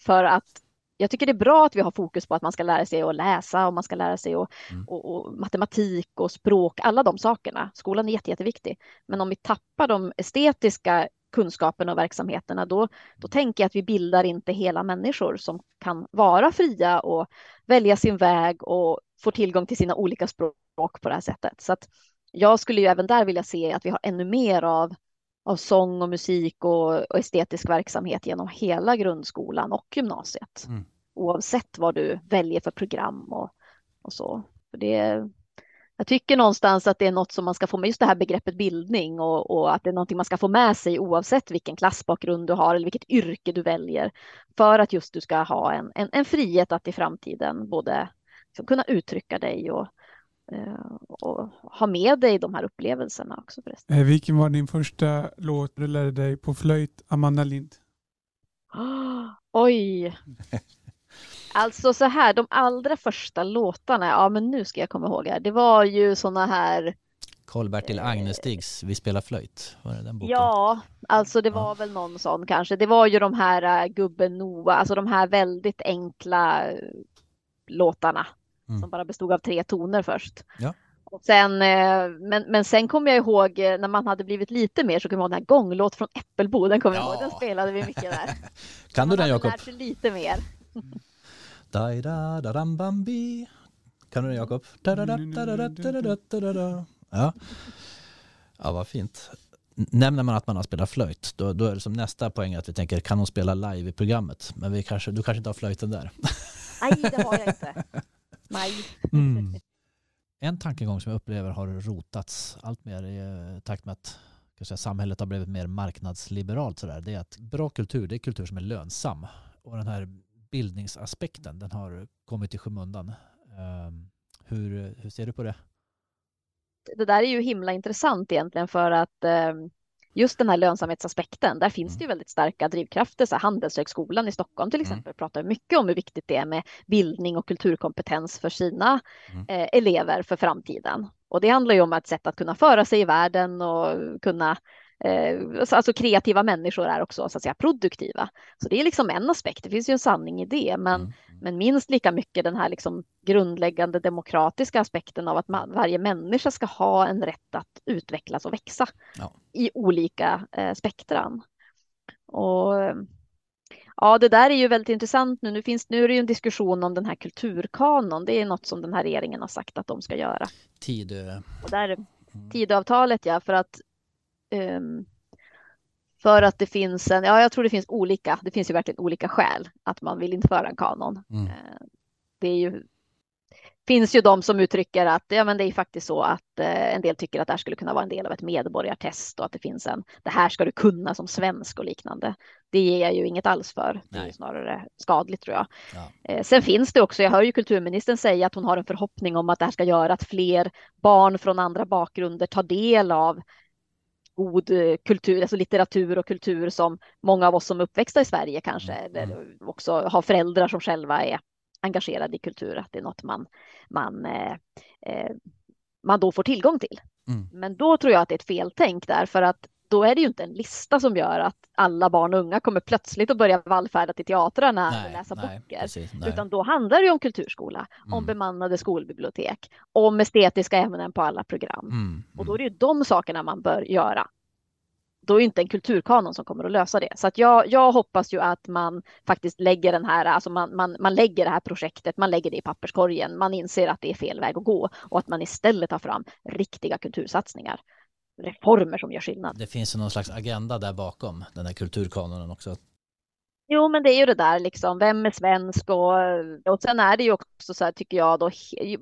för att jag tycker det är bra att vi har fokus på att man ska lära sig att läsa och man ska lära sig att, Mm. och, och matematik och språk, alla de sakerna. Skolan är jätte, jätteviktig. Men om vi tappar de estetiska kunskaperna och verksamheterna, då, då tänker jag att vi bildar inte hela människor som kan vara fria och välja sin väg och få tillgång till sina olika språk på det här sättet. Så att jag skulle ju även där vilja se att vi har ännu mer av, av sång och musik och, och estetisk verksamhet genom hela grundskolan och gymnasiet. Mm. Oavsett vad du väljer för program och, och så. För det, jag tycker någonstans att det är något som man ska få med, just det här begreppet bildning och, och att det är någonting man ska få med sig oavsett vilken klassbakgrund du har eller vilket yrke du väljer. För att just du ska ha en, en, en frihet att i framtiden både liksom kunna uttrycka dig och, och ha med dig de här upplevelserna också förresten. Eh, vilken var din första låt du lärde dig på flöjt, Amanda Lind? Oj! Alltså så här, de allra första låtarna, ja men nu ska jag komma ihåg här, det var ju såna här, Karl-Bertil Agnestigs Vi spelar flöjt. Var det den boken? ja, alltså det Ja. var väl någon sån kanske. Det var ju de här äh, Gubben Noah, alltså de här väldigt enkla äh, låtarna Mm. som bara bestod av tre toner först. Ja. Och sen, eh, men, men sen kommer jag ihåg eh, när man hade blivit lite mer så kommer jag ihåg den här gånglåt från Äppelbo, den kommer jag Ja. ihåg, den spelade vi mycket där. Kan du Man den hade Jakob? lärt sig lite mer. Dai da da dam bambi. Kan du den Jakob? Da da da da da da da da da da da. Ja. ja, vad fint. Nämner man att man har spelat flöjt, då, då är det som nästa poäng att vi tänker, kan hon spela live i programmet? Men vi kanske, du kanske inte har flöjten där. Nej, det har jag inte. Nej. Mm. En tankegång som jag upplever har rotats allt mer i eh, takt med att säga, samhället har blivit mer marknadsliberalt sådär, det är att bra kultur, det är kultur som är lönsam. Och den här bildningsaspekten, den har kommit i skymundan. Ehm, hur, hur ser du på det? det där är ju himla intressant egentligen för att eh, just den här lönsamhetsaspekten, där finns Mm. det ju väldigt starka drivkrafter. Så Handelshögskolan i Stockholm till Mm. exempel pratar mycket om hur viktigt det är med bildning och kulturkompetens för sina Mm. eh, elever för framtiden. Och det handlar ju om ett sätt att kunna föra sig i världen och kunna Alltså kreativa människor är också så att säga produktiva. Så det är liksom en aspekt, det finns ju en sanning i det. Men Mm. men minst lika mycket den här liksom grundläggande demokratiska aspekten av att man, varje människa ska ha en rätt att utvecklas och växa Ja. i olika eh, spektran. Och eh, ja, det där är ju väldigt intressant nu. Nu, finns, nu är det ju en diskussion om den här kulturkanon. Det är något som den här regeringen har sagt att de ska göra. Tid, eh, Och där, mm. Tidöavtalet, ja, för att för att det finns en, ja, jag tror det finns olika, det finns ju verkligen olika skäl att man vill införa en kanon. Mm. Eh, Det är ju, finns ju de som uttrycker att ja, men det är faktiskt så att eh, en del tycker att det här skulle kunna vara en del av ett medborgartest och att det finns en, det här ska du kunna som svensk och liknande. Det ger jag ju inget alls för. Det är snarare skadligt tror jag. Ja. Eh, Sen finns det också, jag hör ju kulturministern säga att hon har en förhoppning om att det här ska göra att fler barn från andra bakgrunder tar del av god eh, kultur, alltså litteratur och kultur som många av oss som är uppväxta i Sverige kanske, Mm, eller också har föräldrar som själva är engagerade i kultur, att det är något man, man, eh, eh, man då får tillgång till. Mm. Men då tror jag att det är ett feltänk där, för att då är det ju inte en lista som gör att alla barn och unga kommer plötsligt att börja vallfärda till teatrarna och läsa nej, böcker. precis, nej. Utan då handlar det ju om kulturskola, om Mm. bemannade skolbibliotek, om estetiska ämnen på alla program. Mm, Och då mm. är det ju de sakerna man bör göra. Då är det inte en kulturkanon som kommer att lösa det. Så att jag, jag hoppas ju att man faktiskt lägger den här, alltså man, man, man lägger det här projektet, man lägger det i papperskorgen, man inser att det är fel väg att gå och att man istället tar fram riktiga kultursatsningar. Reformer som gör skillnad. Det finns någon slags agenda där bakom den här kulturkanonen också. Jo, men det är ju det där liksom, vem är svensk och, och sen är det ju också så här tycker jag då,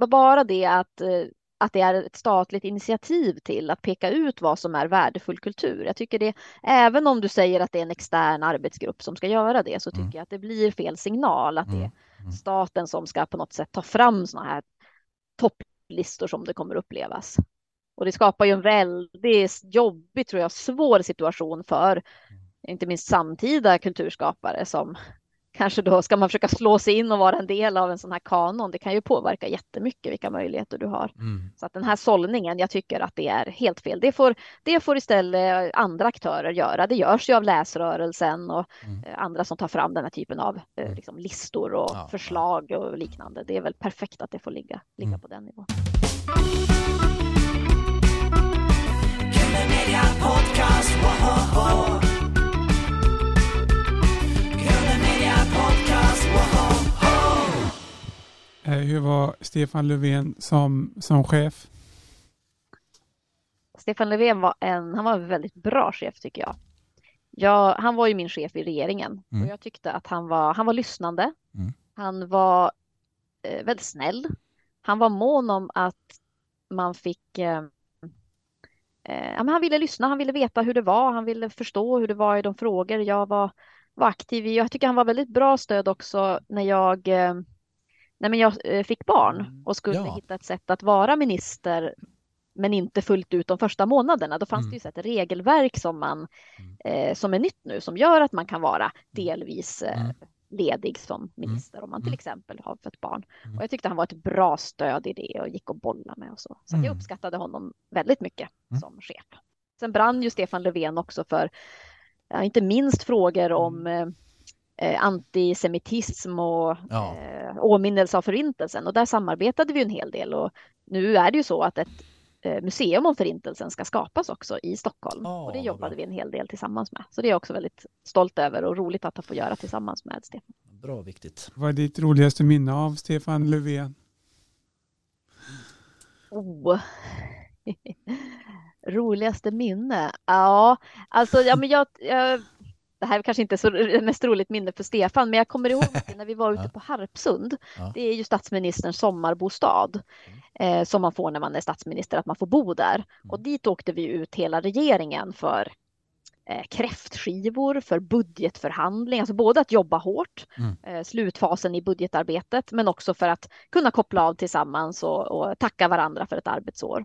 bara det att, eh, att det är ett statligt initiativ till att peka ut vad som är värdefull kultur. Jag tycker det, även om du säger att det är en extern arbetsgrupp som ska göra det, så tycker Mm. jag att det blir fel signal att det, Mm. staten som ska på något sätt ta fram sådana här topplistor som det kommer upplevas. Och det skapar ju en väldigt jobbig, tror jag, svår situation för inte minst samtida kulturskapare som kanske då ska man försöka slå sig in och vara en del av en sån här kanon. Det kan ju påverka jättemycket vilka möjligheter du har. Mm. Så att den här sållningen, jag tycker att det är helt fel. Det får, det får istället andra aktörer göra. Det görs ju av läsrörelsen och Mm. eh, andra som tar fram den här typen av eh, Mm. liksom listor och Ja, ja. förslag och liknande. Det är väl perfekt att det får ligga, ligga Mm. på den nivån. Podcast, Media woho! Eh, Hur var Stefan Löfven som, som chef? Stefan Löfven var en, han var en väldigt bra chef tycker jag. jag han var ju min chef i regeringen Mm. och jag tyckte att han var, han var lyssnande. Mm. Han var eh, väldigt snäll. Han var mån om att man fick eh, eh, han ville lyssna, han ville veta hur det var, han ville förstå hur det var i de frågor jag var, var aktiv i. Jag tycker han var väldigt bra stöd också när jag, eh, nej, men jag eh, fick barn och skulle Ja. hitta ett sätt att vara minister men inte fullt ut de första månaderna. Då fanns Mm. det ju så ett regelverk som, man, eh, som är nytt nu som gör att man kan vara delvis eh, Mm. Ledig som minister om man till Mm. exempel har fött barn. Mm. Och jag tyckte han var ett bra stöd i det och gick och bolla med och så. Så jag Mm. uppskattade honom väldigt mycket Mm. som chef. Sen brann ju Stefan Löfven också för, ja, inte minst frågor om eh, eh, antisemitism och Ja. eh, åminnelse av förintelsen och där samarbetade vi en hel del och nu är det ju så att ett museum om förintelsen ska skapas också i Stockholm Ja, och det jobbade bra. vi en hel del tillsammans med. Så det är jag också väldigt stolt över och roligt att få göra tillsammans med Stefan. Bra viktigt. Vad är ditt roligaste minne av Stefan Löfven? Oh. Roligaste minne? Ja, alltså ja, men jag, jag, det här är kanske inte så mest roligt minne för Stefan, men jag kommer ihåg när vi var ute på Harpsund. Det är ju statsministerns sommarbostad eh, som man får när man är statsminister, att man får bo där. Och dit åkte vi ut hela regeringen för eh, kräftskivor, för budgetförhandling, alltså både att jobba hårt, Mm. eh, slutfasen i budgetarbetet, men också för att kunna koppla av tillsammans och, och tacka varandra för ett arbetsår.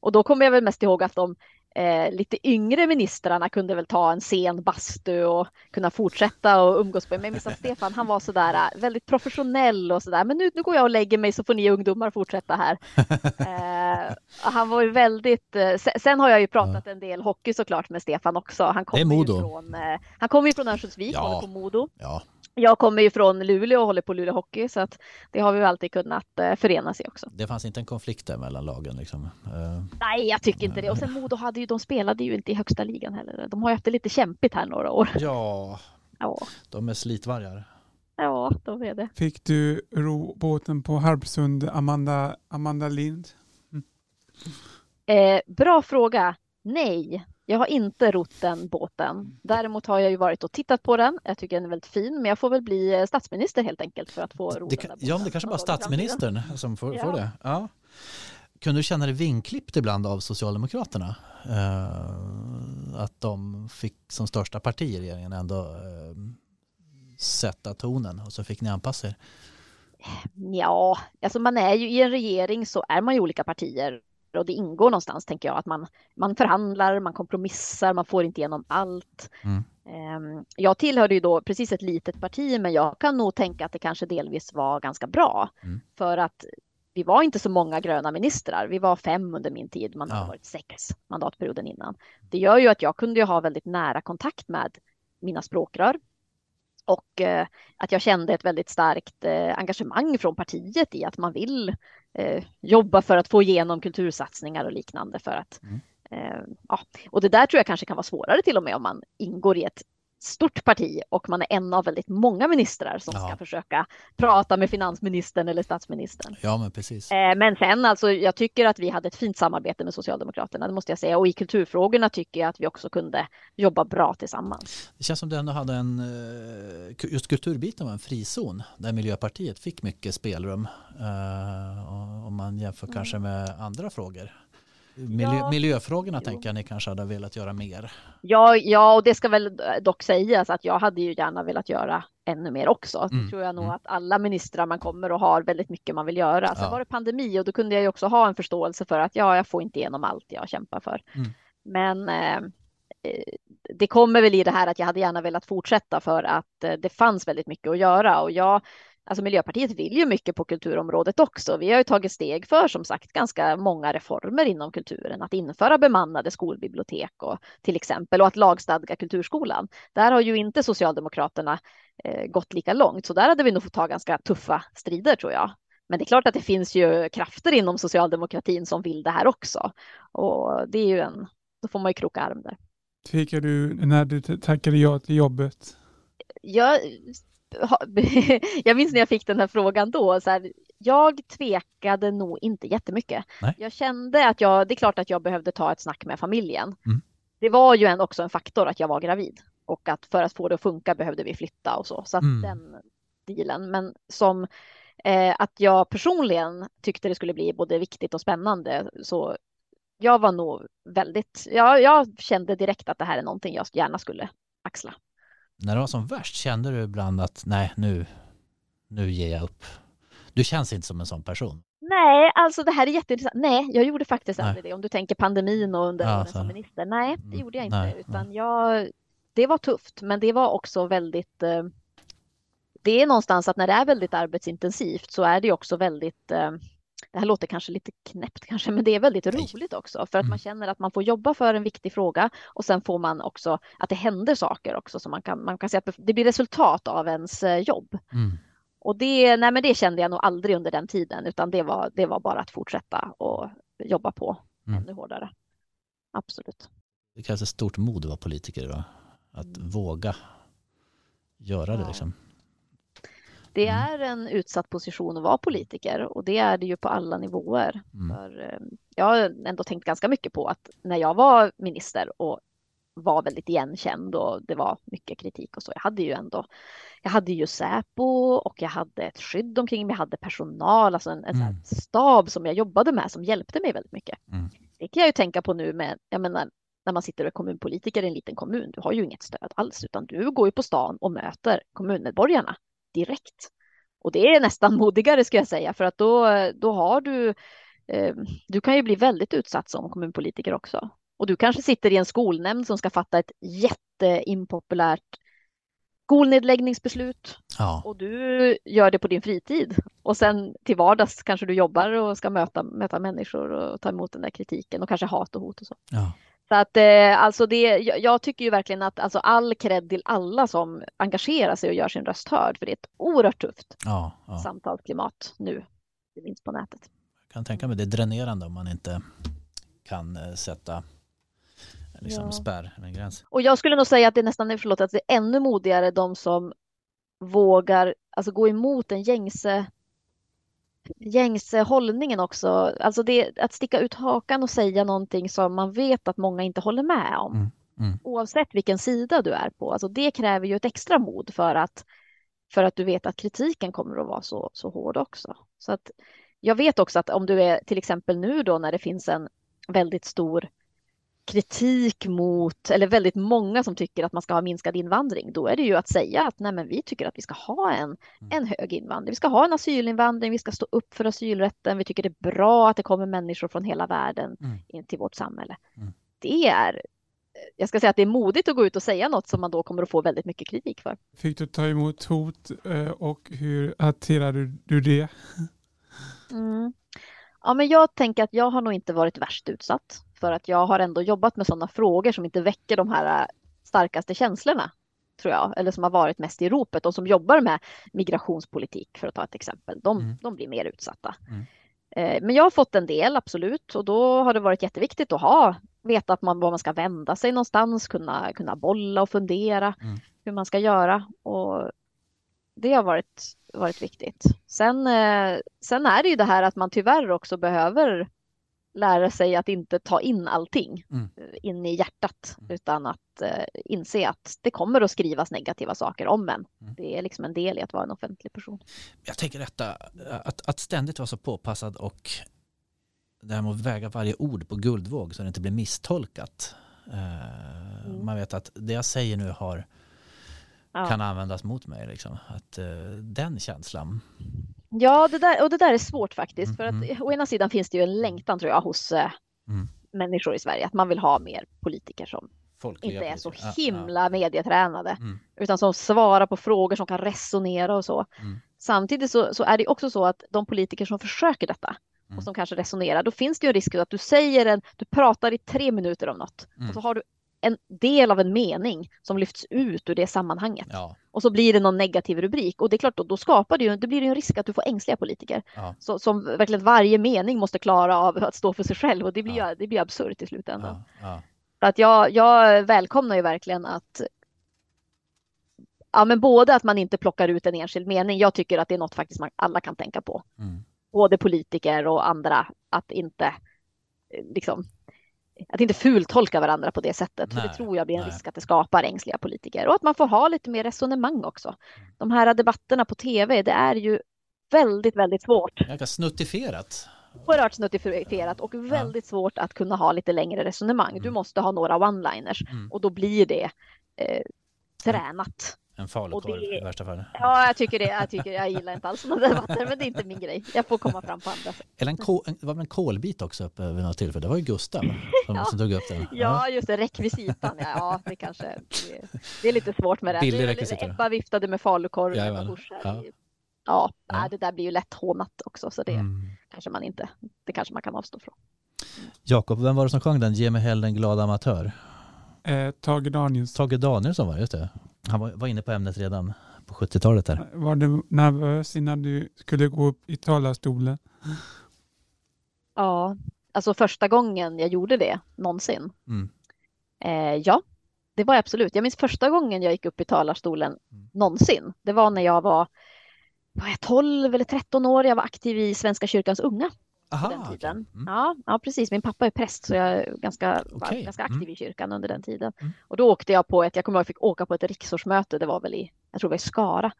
Och då kommer jag väl mest ihåg att de eh, lite yngre ministrarna kunde väl ta en sen bastu och kunna fortsätta och umgås på. Men jag minns att Stefan, han var sådär eh, väldigt professionell och sådär. Men nu, nu går jag och lägger mig så får ni ungdomar fortsätta här. Eh, han var ju väldigt, eh, sen, har jag ju pratat en del hockey såklart med Stefan också. Han kommer ju från, eh, han kommer ju från Örnsköldsvik, Ja. på Modo. Ja, Jag kommer ju från Luleå och håller på Luleå Hockey så att det har vi alltid kunnat eh, förenas i också. det fanns inte en konflikt där mellan lagen. Liksom. Eh, Nej, jag tycker inte det. Och sen Modo hade ju, de spelade ju inte i högsta ligan heller. De har ju haft det lite kämpigt här några år. ja, Ja, de är slitvargar. ja, de är det. Fick du ro båten på Harpsund, Amanda, Amanda Lind? Eh, bra fråga. Nej, jag har inte rott den båten. Däremot har jag ju varit och tittat på den. Jag tycker den är väldigt fin, men jag får väl bli eh, statsminister helt enkelt för att få ro Det den där båten ja, men det kanske bara statsministern som får, Ja. får det. Ja. Kunde du känna dig vinklippt ibland av Socialdemokraterna? Eh, att de fick som största parti i regeringen ändå eh, sätta tonen och så fick ni anpassa er. Ja, alltså man är ju i en regering så är man ju olika partier och det ingår någonstans tänker jag att man, man förhandlar, man kompromissar, man får inte igenom allt. Mm. Ehm, Jag tillhörde ju då precis ett litet parti, men jag kan nog tänka att det kanske delvis var ganska bra Mm. för att vi var inte så många gröna ministrar. Vi var fem under min tid, man Ja. varit sex mandatperioden innan. Det gör ju att jag kunde ha väldigt nära kontakt med mina språkrör och eh, att jag kände ett väldigt starkt eh, engagemang från partiet i att man vill eh, jobba för att få igenom kultursatsningar och liknande för att Mm. ja, och det där tror jag kanske kan vara svårare till och med om man ingår i ett stort parti och man är en av väldigt många ministrar som Ja. ska försöka prata med finansministern eller statsministern. Ja, men precis. Eh, Men sen alltså, jag tycker att vi hade ett fint samarbete med Socialdemokraterna, det måste jag säga. Och i kulturfrågorna tycker jag att vi också kunde jobba bra tillsammans. Det känns som du ändå hade en, eh, just kulturbiten var en frizon där Miljöpartiet fick mycket spelrum. eh, Om man jämför kanske med andra frågor. Miljö, Ja. Miljöfrågorna Jo. tänker jag ni kanske hade velat göra mer. Ja, ja, och det ska väl dock sägas att jag hade ju gärna velat göra ännu mer också. Det Mm, tror jag nog mm. att alla ministrar man kommer och har väldigt mycket man vill göra. Sen Ja. var det pandemi och då kunde jag ju också ha en förståelse för att ja, jag får inte igenom allt jag kämpar för. Mm. Men eh, eh, det kommer väl i det här att jag hade gärna velat fortsätta för att eh, det fanns väldigt mycket att göra och jag Alltså Miljöpartiet vill ju mycket på kulturområdet också. Vi har ju tagit steg för som sagt ganska många reformer inom kulturen. Att införa bemannade skolbibliotek och till exempel och att lagstadga kulturskolan. Där har ju inte Socialdemokraterna eh, gått lika långt, så där hade vi nog fått ta ganska tuffa strider tror jag. Men det är klart att det finns ju krafter inom socialdemokratin som vill det här också. Och det är ju en, då får man ju kroka arm där. Tvekar du när du tackade ja till jobbet? Jag, jag minns när jag fick den här frågan då, så här, jag tvekade nog inte jättemycket. Nej. Jag kände att jag, det är klart att jag behövde ta ett snack med familjen. Mm. Det var ju en, också en faktor att jag var gravid och att för att få det att funka behövde vi flytta och så. Så att Mm. den dealen. Men som eh, att jag personligen tyckte det skulle bli både viktigt och spännande. Så jag var nog väldigt, ja, jag kände direkt att det här är någonting jag gärna skulle axla. När det var som värst kände du ibland att nej nu, nu ger jag upp. Du känns inte som en sån person. Nej, alltså det här är jätteintressant. Nej, jag gjorde faktiskt Nej. aldrig det. Om du tänker pandemin och under Ja, som minister. Nej, det Mm, gjorde jag inte. nej, utan jag, det var tufft, men det var också väldigt... Eh, det är någonstans att när det är väldigt arbetsintensivt så är det också väldigt... Eh, det här låter kanske lite knäppt kanske, men det är väldigt roligt också för att Mm. man känner att man får jobba för en viktig fråga och sen får man också att det händer saker också så man kan, man kan säga att det blir resultat av ens eh, jobb. Mm. Och det, nej men det kände jag nog aldrig under den tiden, utan det var, det var bara att fortsätta och jobba på Mm. ännu hårdare. Absolut. Det krävs ett stort mod att vara politiker va? Att våga göra det liksom. Det Mm. är en utsatt position att vara politiker och det är det ju på alla nivåer. Mm. För, eh, jag har ändå tänkt ganska mycket på att när jag var minister och var väldigt igenkänd och det var mycket kritik och så. Jag hade ju ändå, jag hade ju Säpo och jag hade ett skydd omkring mig, jag hade personal, alltså en, en Mm. stab som jag jobbade med som hjälpte mig väldigt mycket. Mm. Det kan jag ju tänka på nu med, jag menar, när man sitter och är kommunpolitiker i en liten kommun, du har ju inget stöd alls, utan du går ju på stan och möter kommunmedborgarna direkt. Och det är nästan modigare ska jag säga, för att då, då har du, eh, du kan ju bli väldigt utsatt som kommunpolitiker också. Och du kanske sitter i en skolnämnd som ska fatta ett jätteimpopulärt skolnedläggningsbeslut Ja, och du gör det på din fritid. Och sen till vardags kanske du jobbar och ska möta, möta människor och ta emot den där kritiken och kanske hat och hot och så. ja. Så att eh, alltså det, jag, tycker ju verkligen att alltså all cred till alla som engagerar sig och gör sin röst hörd, för det är ett oerhört tufft ja, ja. samtalsklimat nu, inte minst på nätet. Jag kan tänka mig det är dränerande om man inte kan eh, sätta liksom Ja. spärr eller gräns. Och jag skulle nog säga att det är nästan, förlåt, att det är ännu modigare de som vågar alltså gå emot den gängse gängse hållningen också. Alltså det, att sticka ut hakan och säga någonting som man vet att många inte håller med om. Mm, mm. Oavsett vilken sida du är på. Alltså det kräver ju ett extra mod för att, för att du vet att kritiken kommer att vara så, så hård också. Så att jag vet också att om du är till exempel nu då när det finns en väldigt stor kritik mot, eller väldigt många som tycker att man ska ha minskad invandring, då är det ju att säga att nej men vi tycker att vi ska ha en, en hög invandring. Vi ska ha en asylinvandring, vi ska stå upp för asylrätten, vi tycker det är bra att det kommer människor från hela världen Mm. in till vårt samhälle. Mm. Det är, jag ska säga att det är modigt att gå ut och säga något som man då kommer att få väldigt mycket kritik för. Fick du ta emot hot eh, och hur hanterade du det? Mm. Ja, men jag tänker att jag har nog inte varit värst utsatt för att jag har ändå jobbat med sådana frågor som inte väcker de här äh, starkaste känslorna, tror jag, eller som har varit mest i ropet. De som jobbar med migrationspolitik, för att ta ett exempel, de, Mm. de blir mer utsatta. Mm. Eh, Men jag har fått en del, absolut, och då har det varit jätteviktigt att ha, veta att man, var man ska vända sig någonstans, kunna, kunna bolla och fundera Mm. hur man ska göra. Och det har varit, varit viktigt. Sen, eh, sen är det ju det här att man tyvärr också behöver lära sig att inte ta in allting Mm. eh, in i hjärtat, Mm. utan att eh, inse att det kommer att skrivas negativa saker om en. Mm. Det är liksom en del i att vara en offentlig person. Jag tänker detta, att, att ständigt vara så påpassad och det här med att väga varje ord på guldvåg så det inte blir misstolkat. Eh, Mm. Man vet att det jag säger nu har, Ja. kan användas mot mig. Liksom. Att, eh, den känslan. Ja, det där, och det där är svårt faktiskt. För att Mhm. å ena sidan finns det ju en längtan tror jag hos eh, Mm. människor i Sverige att man vill ha mer politiker som Folkliga inte är så politiker. Ja, himla medietränade Mm. utan som svarar på frågor som kan resonera och så. Mm. Samtidigt så, så är det också så att de politiker som försöker detta Mm. och som kanske resonerar, då finns det ju en risk att du säger en, du pratar i tre minuter om något Mm. och så har du en del av en mening som lyfts ut ur det sammanhanget Ja, och så blir det någon negativ rubrik och det är klart då, då skapar det ju, det blir det en risk att du får ängsliga politiker ja, så, som verkligen varje mening måste klara av att stå för sig själv och det blir, Ja. ju, det blir absurt i slutändan. ja, att jag, jag välkomnar ju verkligen att Ja, men både att man inte plockar ut en enskild mening. Jag tycker att det är något faktiskt man alla kan tänka på. Mm. Både politiker och andra. Att inte eh, liksom att inte fultolka varandra på det sättet. För det tror jag blir en nej. risk att det skapar ängsliga politiker. Och att man får ha lite mer resonemang också. De här debatterna på tv, det är ju väldigt, väldigt svårt. Ganska snuttifierat. Oerhört snuttifierat och väldigt svårt att kunna ha lite längre resonemang. Du Mm. måste ha några one-liners Mm. och då blir det eh, tränat. En falukorv Och det- i värsta fall. Ja, jag tycker det. Jag, tycker, jag gillar inte alls sådana debatter, men det är inte min grej. Jag får komma fram på andra sätt. Eller en, kol, en, var en kolbit också uppe vid något tillfälle. Det var ju Gustav som, Ja. som tog upp den. Ja, just det, rekvisitan. Ja, ja det kanske det, det är lite svårt med det. Billig rekvisita. Ebba viftade med falukorv. Jajamän. Ja. Ja, Ja. det där blir ju lätt hånat också, så det Mm. kanske man inte, det kanske man kan avstå från. Jakob, vem var det som sjöng den? Ge mig hellre en glad amatör. Eh, Tage Danielsson. Tage Danielsson var det, just det. Han var, var inne på ämnet redan på 70-talet där. Var du nervös innan du skulle gå upp i talarstolen? Ja, alltså första gången jag gjorde det någonsin. Mm. Eh, ja, det var jag absolut. Jag minns första gången jag gick upp i talarstolen Mm. någonsin. Det var när jag var, var jag 12 eller 13 år. Jag var aktiv i Svenska kyrkans unga Aha, på den tiden. Mm. Ja, ja, precis. Min pappa är präst så jag är ganska, var Okej. ganska aktiv Mm. i kyrkan under den tiden. Mm. Och då åkte jag på ett, jag kommer ihåg jag fick åka på ett riksårsmöte, det var väl i, jag tror det var i Skara.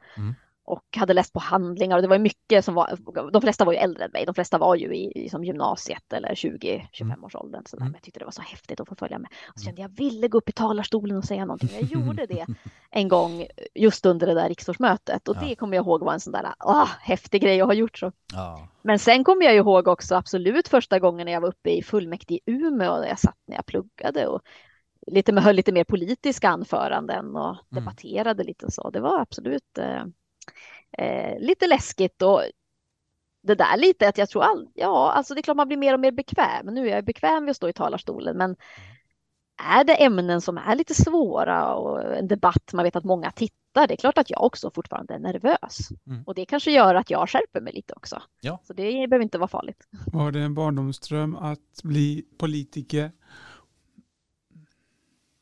Mm. Och hade läst på handlingar och det var mycket som var, de flesta var ju äldre än mig, de flesta var ju i, i som gymnasiet eller 20-25 års åldern. Så där. Mm. Men jag tyckte det var så häftigt att få följa med. Och så kände jag, jag ville gå upp i talarstolen och säga någonting. Jag gjorde det en gång just under det där riksårsmötet och Ja. det kommer jag ihåg var en sån där ah, häftig grej att ha gjort så. Ja. Men sen kommer jag ihåg också absolut första gången när jag var uppe i fullmäktige i Umeå och jag satt när jag pluggade och lite, höll lite mer politiska anföranden och Mm. debatterade lite så. Det var absolut eh, eh, lite läskigt och det där lite att jag tror all, ja, alltså det är klart man blir mer och mer bekväm. Nu är jag bekväm vid att stå i talarstolen, men är det ämnen som är lite svåra och en debatt man vet att många tittar, det är klart att jag också fortfarande är nervös. Mm. Och det kanske gör att jag skärper mig lite också. Ja. Så det behöver inte vara farligt. Var det en barndomsdröm att bli politiker?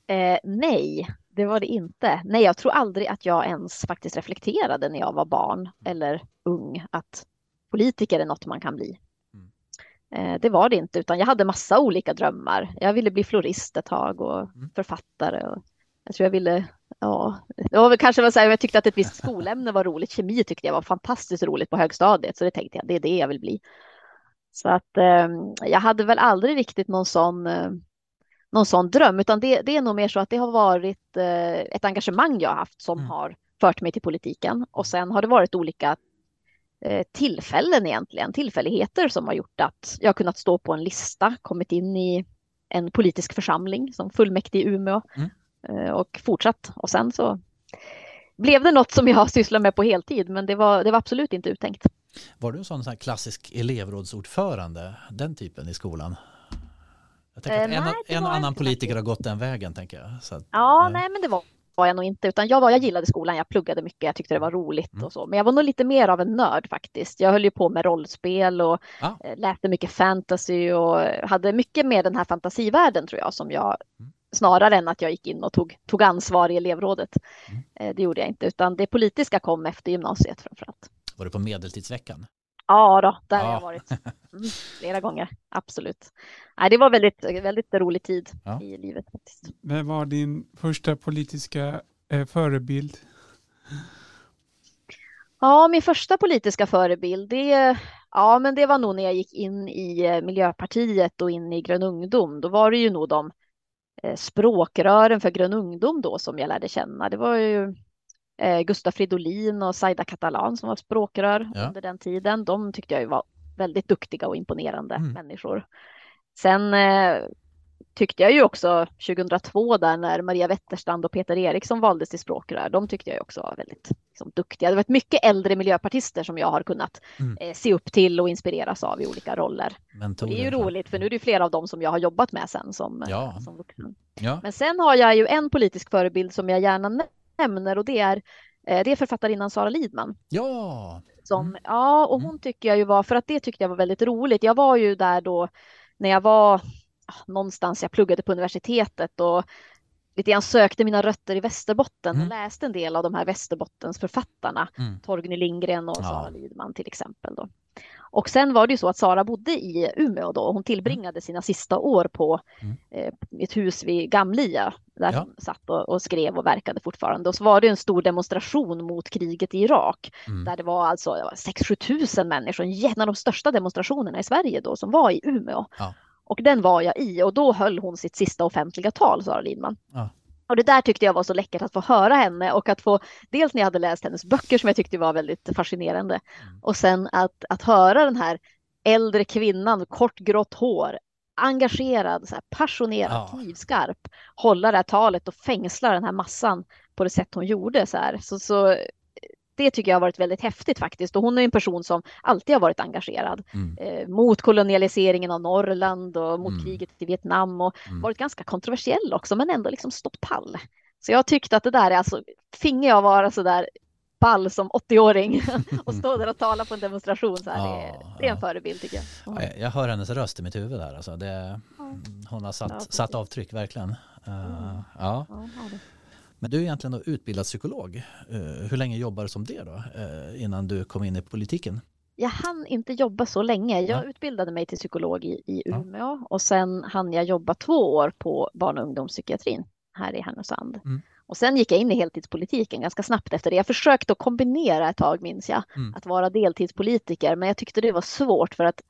Eh, nej, det var det inte. Nej, jag tror aldrig att jag ens faktiskt reflekterade när jag var barn eller ung att politiker är något man kan bli. Mm. Eh, det var det inte, utan jag hade massa olika drömmar. Jag ville bli florist ett tag och Mm. författare. Och jag tror jag ville, ja, det var väl kanske väl så här, jag tyckte att ett visst skolämne var roligt. Kemi tyckte jag var fantastiskt roligt på högstadiet, så det tänkte jag, det är det jag vill bli. Så att eh, jag hade väl aldrig riktigt någon sån eh, någon sån dröm, utan det, det är nog mer så att det har varit eh, ett engagemang jag har haft som Mm. har fört mig till politiken. Och sen har det varit olika eh, tillfällen egentligen, tillfälligheter som har gjort att jag har kunnat stå på en lista, kommit in i en politisk församling som fullmäktige i Umeå Mm. eh, och fortsatt. Och sen så blev det något som jag sysslar med på heltid, men det var, det var absolut inte uttänkt. Var du en sån, sån klassisk elevrådsordförande, den typen i skolan? Jag tänker Eh, att en, nej, en och annan politiker har gått den vägen, tänker jag. Så Ja, eh, nej, men det var, var jag nog inte, utan jag, var, jag gillade skolan, jag pluggade mycket, jag tyckte det var roligt Mm. och så. Men jag var nog lite mer av en nörd faktiskt. Jag höll ju på med rollspel och Ja. eh, läste mycket fantasy och hade mycket med den här fantasivärlden tror jag som jag Mm. snarare än att jag gick in och tog, tog ansvar i elevrådet. Mm. Eh, Det gjorde jag inte, utan det politiska kom efter gymnasiet framförallt. Var du på Medeltidsveckan? Ja, då, där har Ja. jag varit mm, flera gånger, absolut. Nej, det var väldigt, väldigt rolig tid Ja. i livet faktiskt. Vem var din första politiska eh, förebild? Ja, min första politiska förebild, det, ja, men det var nog när jag gick in i eh, Miljöpartiet och in i Grön ungdom. Då var det ju nog de eh, språkrören för Grön ungdom då som jag lärde känna. Det var ju eh, Gustaf Fridolin och Zaida Catalan som var språkrör Ja. under den tiden. De tyckte jag var väldigt duktiga och imponerande Mm. människor. Sen eh, tyckte jag ju också 2002 där när Maria Wetterstrand och Peter Eriksson valdes till språkrör. De tyckte jag också var väldigt liksom, duktiga. Det var ett mycket äldre miljöpartister som jag har kunnat Mm. eh, se upp till och inspireras av i olika roller. Mentorer. det är ju roligt för nu är det flera av dem som jag har jobbat med sen som, Ja. som vuxen. Ja. Men sen har jag ju en politisk förebild som jag gärna nämner och det är, eh, det är författarinnan Sara Lidman. ja, Som, Ja, och hon tycker jag ju var, för att det tyckte jag var väldigt roligt. Jag var ju där då när jag var ah, någonstans, jag pluggade på universitetet och lite grann sökte mina rötter i Västerbotten Mm. och läste en del av de här Västerbottens författarna. Mm. Torgny Lindgren och Ja. Sara Lidman till exempel. Då. Och sen var det ju så att Sara bodde i Umeå då. Hon tillbringade sina sista år på Mm. eh, ett hus vid Gamlia där Ja. hon satt och, och skrev och verkade fortfarande. Och så var det en stor demonstration mot kriget i Irak Mm. där det var alltså 6-7 tusen människor, en av de största demonstrationerna i Sverige då som var i Umeå. Ja. Och den var jag i och då höll hon sitt sista offentliga tal, Sara Lidman. Ja. Och det där tyckte jag var så läckert att få höra henne och att få, dels när jag hade läst hennes böcker som jag tyckte var väldigt fascinerande Mm. och sen att, att höra den här äldre kvinnan, kort grått hår, engagerad, så här passionerad, Ja. knivskarp, hålla det här talet och fängsla den här massan på det sätt hon gjorde. Så, här. Så, så det tycker jag har varit väldigt häftigt faktiskt. Och hon är en person som alltid har varit engagerad Mm. eh, mot kolonialiseringen av Norrland och mot Mm. kriget i Vietnam och Mm. varit ganska kontroversiell också, men ändå liksom stått pall. Så jag tyckte att det där är alltså, finge jag vara så där ball som 80-åring och stå där och tala på en demonstration så här, det, Ja, det är en ja. förebild tycker jag. Ja, jag- Jag hör hennes röst i mitt huvud där. Alltså det, hon har Ja, satt, satt avtryck verkligen. Uh, ja. Ja, ja. Men du är egentligen utbildad psykolog. Eh, hur länge jobbar du som det då? eh, innan du kom in i politiken? Jag hann inte jobba så länge. Jag Ja. utbildade mig till psykolog i, i Ja. Umeå och sen hann jag jobba två år på barn och ungdomspsykiatrin här i Härnösand. Mm. Och sen gick jag in i heltidspolitiken ganska snabbt efter det. Jag försökte att kombinera ett tag minns jag, Mm. att vara deltidspolitiker, men jag tyckte det var svårt för att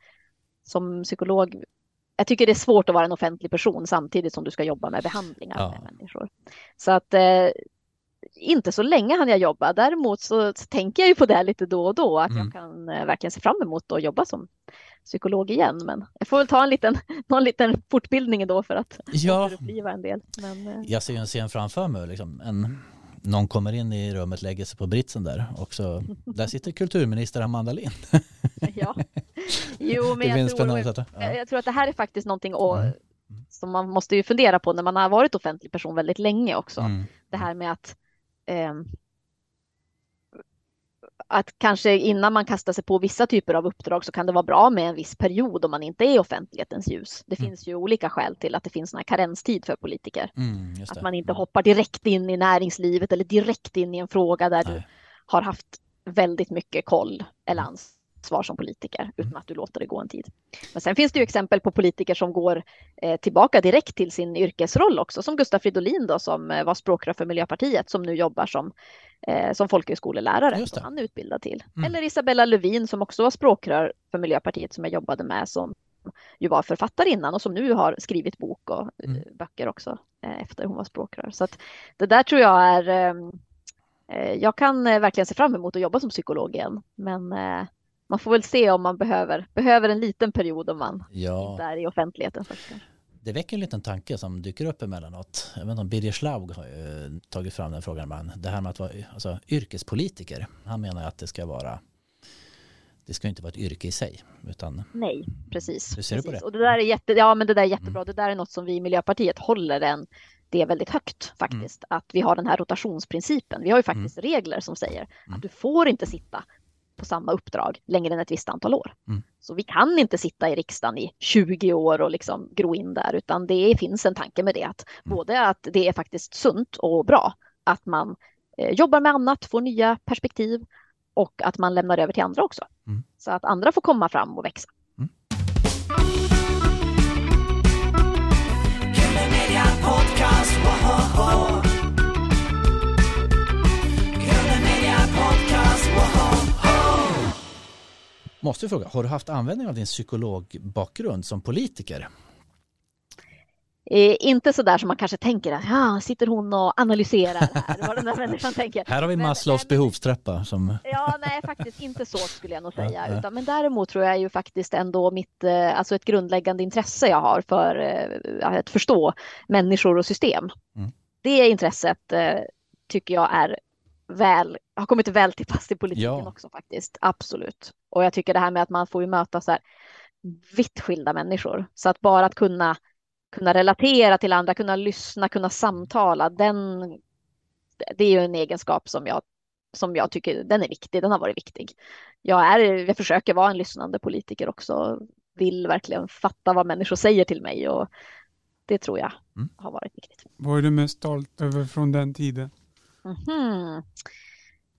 som psykolog jag tycker det är svårt att vara en offentlig person samtidigt som du ska jobba med behandlingar Ja. med människor. Så att eh, inte så länge hann jag jobba. Däremot så tänker jag ju på det lite då och då, att Mm. jag kan eh, verkligen se fram emot att jobba som psykolog igen. Men jag får väl ta en liten, någon liten fortbildning då för att Ja. återuppliva en del. Men, eh, Jag ser ju en scen framför mig. Liksom. En, någon kommer in i rummet, lägger sig på britsen där och så, där sitter kulturminister Amanda Lind. ja. Jo, men jag tror, Ja. jag tror att det här är faktiskt någonting att, Mm. som man måste ju fundera på när man har varit offentlig person väldigt länge också. Mm. Det här med att ehm, att kanske innan man kastar sig på vissa typer av uppdrag så kan det vara bra med en viss period om man inte är i offentlighetens ljus. Det Mm. finns ju olika skäl till att det finns här karenstid för politiker. Mm, Att man inte Mm. hoppar direkt in i näringslivet eller direkt in i en fråga där du Nej. har haft väldigt mycket koll eller Mm. Ansvar som politiker utan att du låter det gå en tid. Men sen finns det ju exempel på politiker som går eh, tillbaka direkt till sin yrkesroll också, som Gustaf Fridolin då som eh, var språkrör för Miljöpartiet som nu jobbar som, eh, som folkhögskolelärare som han är utbildad till. Mm. Eller Isabella Lövin som också var språkrör för Miljöpartiet som jag jobbade med som ju var författare innan och som nu har skrivit bok och Mm. böcker också efter hon var språkrör. Så att det där tror jag är jag kan verkligen se fram emot att jobba som psykolog igen, men man får väl se om man behöver, behöver en liten period om man Ja, inte är i offentligheten först. det väcker en liten tanke som dyker upp emellanåt. Jag vet inte om Birger Schlaug har ju tagit fram den frågan ibland. Det här med att vara alltså, yrkespolitiker. Han menar att det ska vara det ska inte vara ett yrke i sig utan Nej, precis. Hur ser du precis. på det? Och det där är jätte, ja, men det där är jättebra. Mm. Det där är något som vi i Miljöpartiet håller en, det är väldigt högt faktiskt, att vi har den här rotationsprincipen. Vi har ju faktiskt regler som säger Mm. att du får inte sitta på samma uppdrag längre än ett visst antal år. Mm. Så vi kan inte sitta i riksdagen i 20 år och liksom gro in där, utan det finns en tanke med det. Att Mm. Både att det är faktiskt sunt och bra att man eh, jobbar med annat, får nya perspektiv och att man lämnar över till andra också. Mm. Så att andra får komma fram och växa. Media Podcast, Måste jag fråga, har du haft användning av din psykologbakgrund som politiker? Eh, inte så där som man kanske tänker att ja, sitter hon och analyserar här, vad den där människan tänker. Här har vi Maslows men- behovstrappa som Ja, nej, faktiskt inte så skulle jag nog säga. ja. Utan, men däremot tror jag ju faktiskt ändå mitt, eh, alltså ett grundläggande intresse jag har för eh, att förstå människor och system. Mm. Det intresset eh, tycker jag är väl, har kommit väl till pass i politiken Ja. också faktiskt. Absolut. Och jag tycker det här med att man får ju möta så här vitt skilda människor. Så att bara att kunna, kunna relatera till andra, kunna lyssna, kunna samtala, den, det är ju en egenskap som jag som jag tycker den är viktig, den har varit viktig. Jag, är, jag försöker vara en lyssnande politiker också, vill verkligen fatta vad människor säger till mig och det tror jag Mm. har varit viktigt. Vad är du mest stolt över från den tiden? Mhm.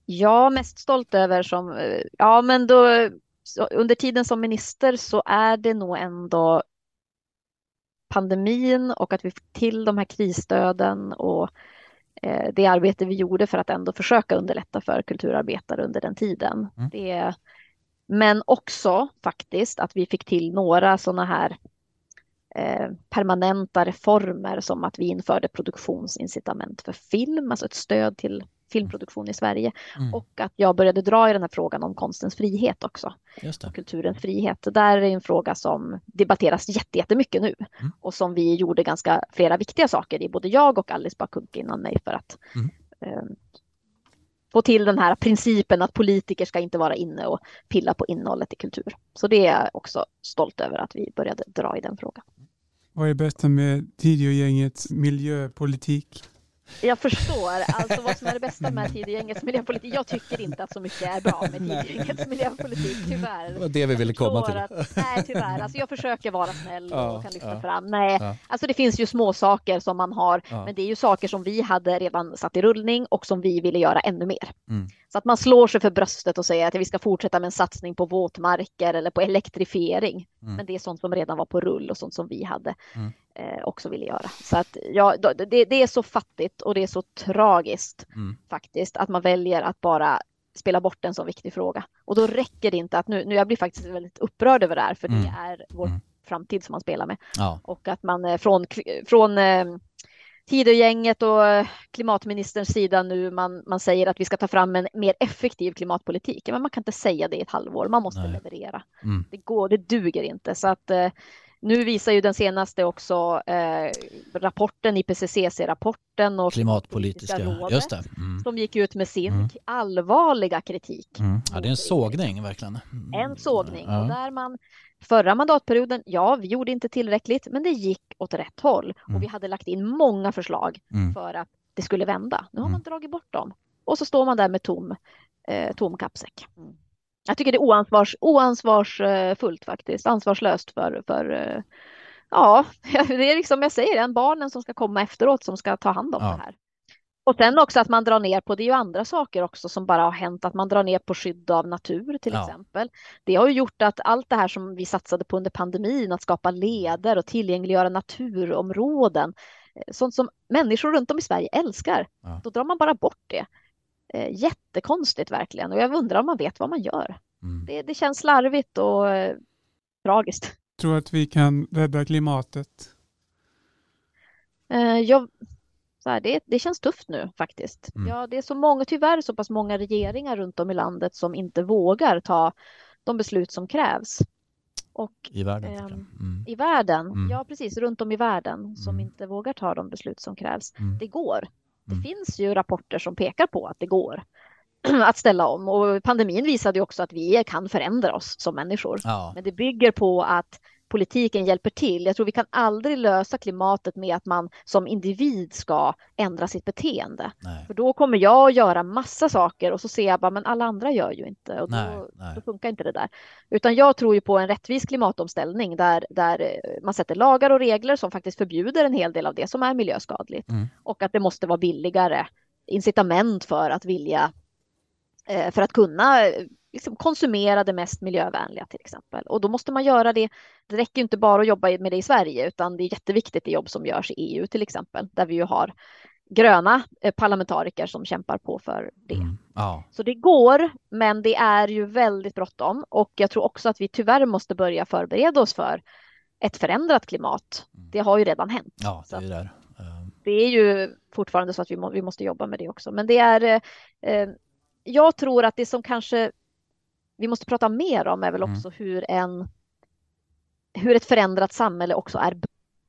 Jag är mest stolt över som, eh, ja men då, under tiden som minister så är det nog ändå pandemin och att vi fick till de här krisstöden och eh, det arbete vi gjorde för att ändå försöka underlätta för kulturarbetare under den tiden. Mm. Det, men också faktiskt att vi fick till några sådana här permanenta reformer som att vi införde produktionsincitament för film, alltså ett stöd till filmproduktion i Sverige Mm, och att jag började dra i den här frågan om konstens frihet också och kulturens frihet. Det där är en fråga som debatteras jätte- jättemycket nu Mm. och som vi gjorde ganska flera viktiga saker i, både jag och Alice Bakunke innan mig för att Mm. eh, få till den här principen att politiker ska inte vara inne och pilla på innehållet i kultur. Så det är jag också stolt över att vi började dra i den frågan. Vad är bästa med Tidögängets miljöpolitik? Jag förstår alltså vad som är det bästa med Tidögängets miljöpolitik. Jag tycker inte att så mycket är bra med. Tidögängets miljöpolitik, tyvärr. Det var det vi ville komma till. Att, nej, tyvärr. Alltså jag försöker vara snäll Ja, och kan lyfta ja. fram. Nej, Ja. alltså det finns ju små saker som man har, men det är ju saker som vi hade redan satt i rullning och som vi ville göra ännu mer. Mm. Så att man slår sig för bröstet och säger att vi ska fortsätta med en satsning på våtmarker eller på elektrifiering. Mm. Men det är sånt som redan var på rull och sånt som vi hade Mm. Eh, också ville göra. Så att ja, det, det är så fattigt och det är så tragiskt Mm. faktiskt att man väljer att bara spela bort en så viktig fråga. Och då räcker det inte att nu, nu jag blir faktiskt väldigt upprörd över det här för Mm. det är vår Mm. framtid som man spelar med. Ja, Och att man eh, från, från eh, Tidögänget och klimatministerns sida nu, man, man säger att vi ska ta fram en mer effektiv klimatpolitik. Men man kan inte säga det i ett halvår, man måste Nej. leverera. mm. Det går, det duger inte. Så att nu visar ju den senaste också eh, rapporten, IPCC-rapporten och klimatpolitiska, rådet, just det. Mm. som gick ut med sin Mm. allvarliga kritik. Mm. Ja, det är en sågning verkligen. Mm. En sågning. Ja. Och där man förra mandatperioden, ja, vi gjorde inte tillräckligt, men det gick åt rätt håll. Mm. Och vi hade lagt in många förslag Mm. för att det skulle vända. Nu har Mm. man dragit bort dem. Och så står man där med tom, eh, tom kappsäck. Jag tycker det är oansvars, oansvarsfullt faktiskt, ansvarslöst för, för ja, det är liksom jag säger, en barnen som ska komma efteråt som ska ta hand om Ja. det här. Och sen också att man drar ner på, det är ju andra saker också som bara har hänt, att man drar ner på skydd av natur till Ja. exempel. Det har ju gjort att allt det här som vi satsade på under pandemin, att skapa leder och tillgängliggöra naturområden, eh, sånt som människor runt om i Sverige älskar, Ja. då drar man bara bort det. Eh, Jättekonstigt verkligen och jag undrar om man vet vad man gör. Mm. Det, det känns slarvigt och eh, tragiskt. Tror att vi kan rädda klimatet? Eh, jag, så här, det, det känns tufft nu faktiskt. Mm. Ja, det är så många, tyvärr så pass många regeringar runt om i landet som inte vågar ta de beslut som krävs. Och I världen. Jag. Mm. i världen, Mm. ja precis, runt om i världen som Mm. inte vågar ta de beslut som krävs. Mm. Det går. Det Mm. finns ju rapporter som pekar på att det går att ställa om och pandemin visade ju också att vi kan förändra oss som människor. Ja, Men det bygger på att politiken hjälper till. Jag tror vi kan aldrig lösa klimatet med att man som individ ska ändra sitt beteende. nej. För då kommer jag att göra massa saker och så ser jag bara, men alla andra gör ju inte. Och då, Nej, nej. då funkar inte det där. Utan jag tror ju på en rättvis klimatomställning där, där eh, man sätter lagar och regler som faktiskt förbjuder en hel del av det som är miljöskadligt. Mm. Och att det måste vara billigare incitament för att vilja, eh, för att kunna liksom konsumera det mest miljövänliga till exempel. Och då måste man göra det. Det räcker inte bara att jobba med det i Sverige utan det är jätteviktigt det jobb som görs i EU till exempel, där vi ju har gröna eh, parlamentariker som kämpar på för det. Mm. Ja. Så det går, men det är ju väldigt bråttom och jag tror också att vi tyvärr måste börja förbereda oss för ett förändrat klimat. Mm. Det har ju redan hänt. ja, det är där. Det är ju fortfarande så att vi, må, vi måste jobba med det också. Men det är, eh, eh, jag tror att det som kanske vi måste prata mer om är väl Mm. också hur en, hur ett förändrat samhälle också är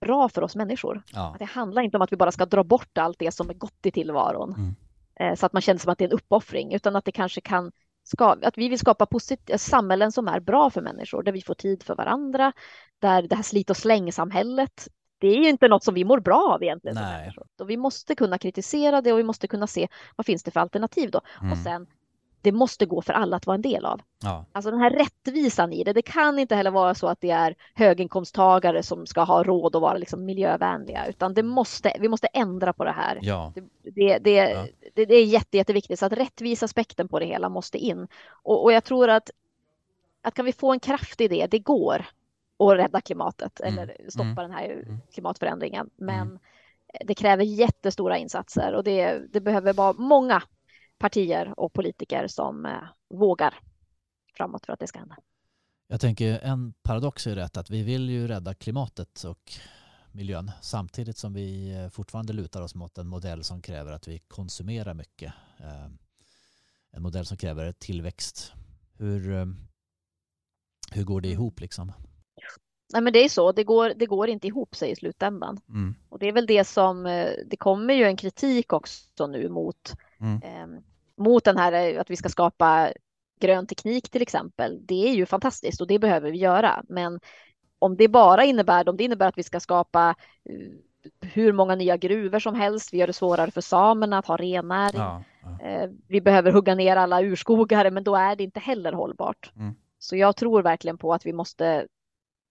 bra för oss människor. Ja. Att det handlar inte om att vi bara ska dra bort allt det som är gott i tillvaron. Mm. Eh, så att man känner som att det är en uppoffring, utan att det kanske kan ska, att vi vill skapa posit- samhällen som är bra för människor, där vi får tid för varandra, där det här slit och släng-samhället, det är ju inte något som vi mår bra av egentligen. Och vi måste kunna kritisera det och vi måste kunna se vad finns det för alternativ då. Mm. Och sen, det måste gå för alla att vara en del av. Ja. Alltså den här rättvisan i det. Det kan inte heller vara så att det är höginkomsttagare som ska ha råd att vara liksom miljövänliga, utan det måste, vi måste ändra på det här. ja. Det, det, det, Ja. det, det är jätte, jätteviktigt, så att rättvisaspekten på det hela måste in. Och, och jag tror att, att kan vi få en kraft i det, det går att rädda klimatet Mm. eller stoppa Mm. den här Mm. klimatförändringen. Men det kräver jättestora insatser och det, det behöver vara många partier och politiker som eh, vågar framåt för att det ska hända. Jag tänker en paradox är rätt att vi vill ju rädda klimatet och miljön samtidigt som vi eh, fortfarande lutar oss mot en modell som kräver att vi konsumerar mycket. Eh, En modell som kräver tillväxt. Hur, hur går det ihop liksom? Nej, men det är så, det går, det går inte ihop sig i slutändan. Mm. Och det är väl det som, det kommer ju en kritik också nu mot, Mm. eh, mot den här eh, att vi ska skapa grön teknik till exempel. Det är ju fantastiskt och det behöver vi göra. Men om det bara innebär, om det innebär att vi ska skapa eh, hur många nya gruvor som helst, vi gör det svårare för samerna att ha rennäring. Ja, ja. Eh, Vi behöver hugga ner alla urskogar, men då är det inte heller hållbart. Mm. Så jag tror verkligen på att vi måste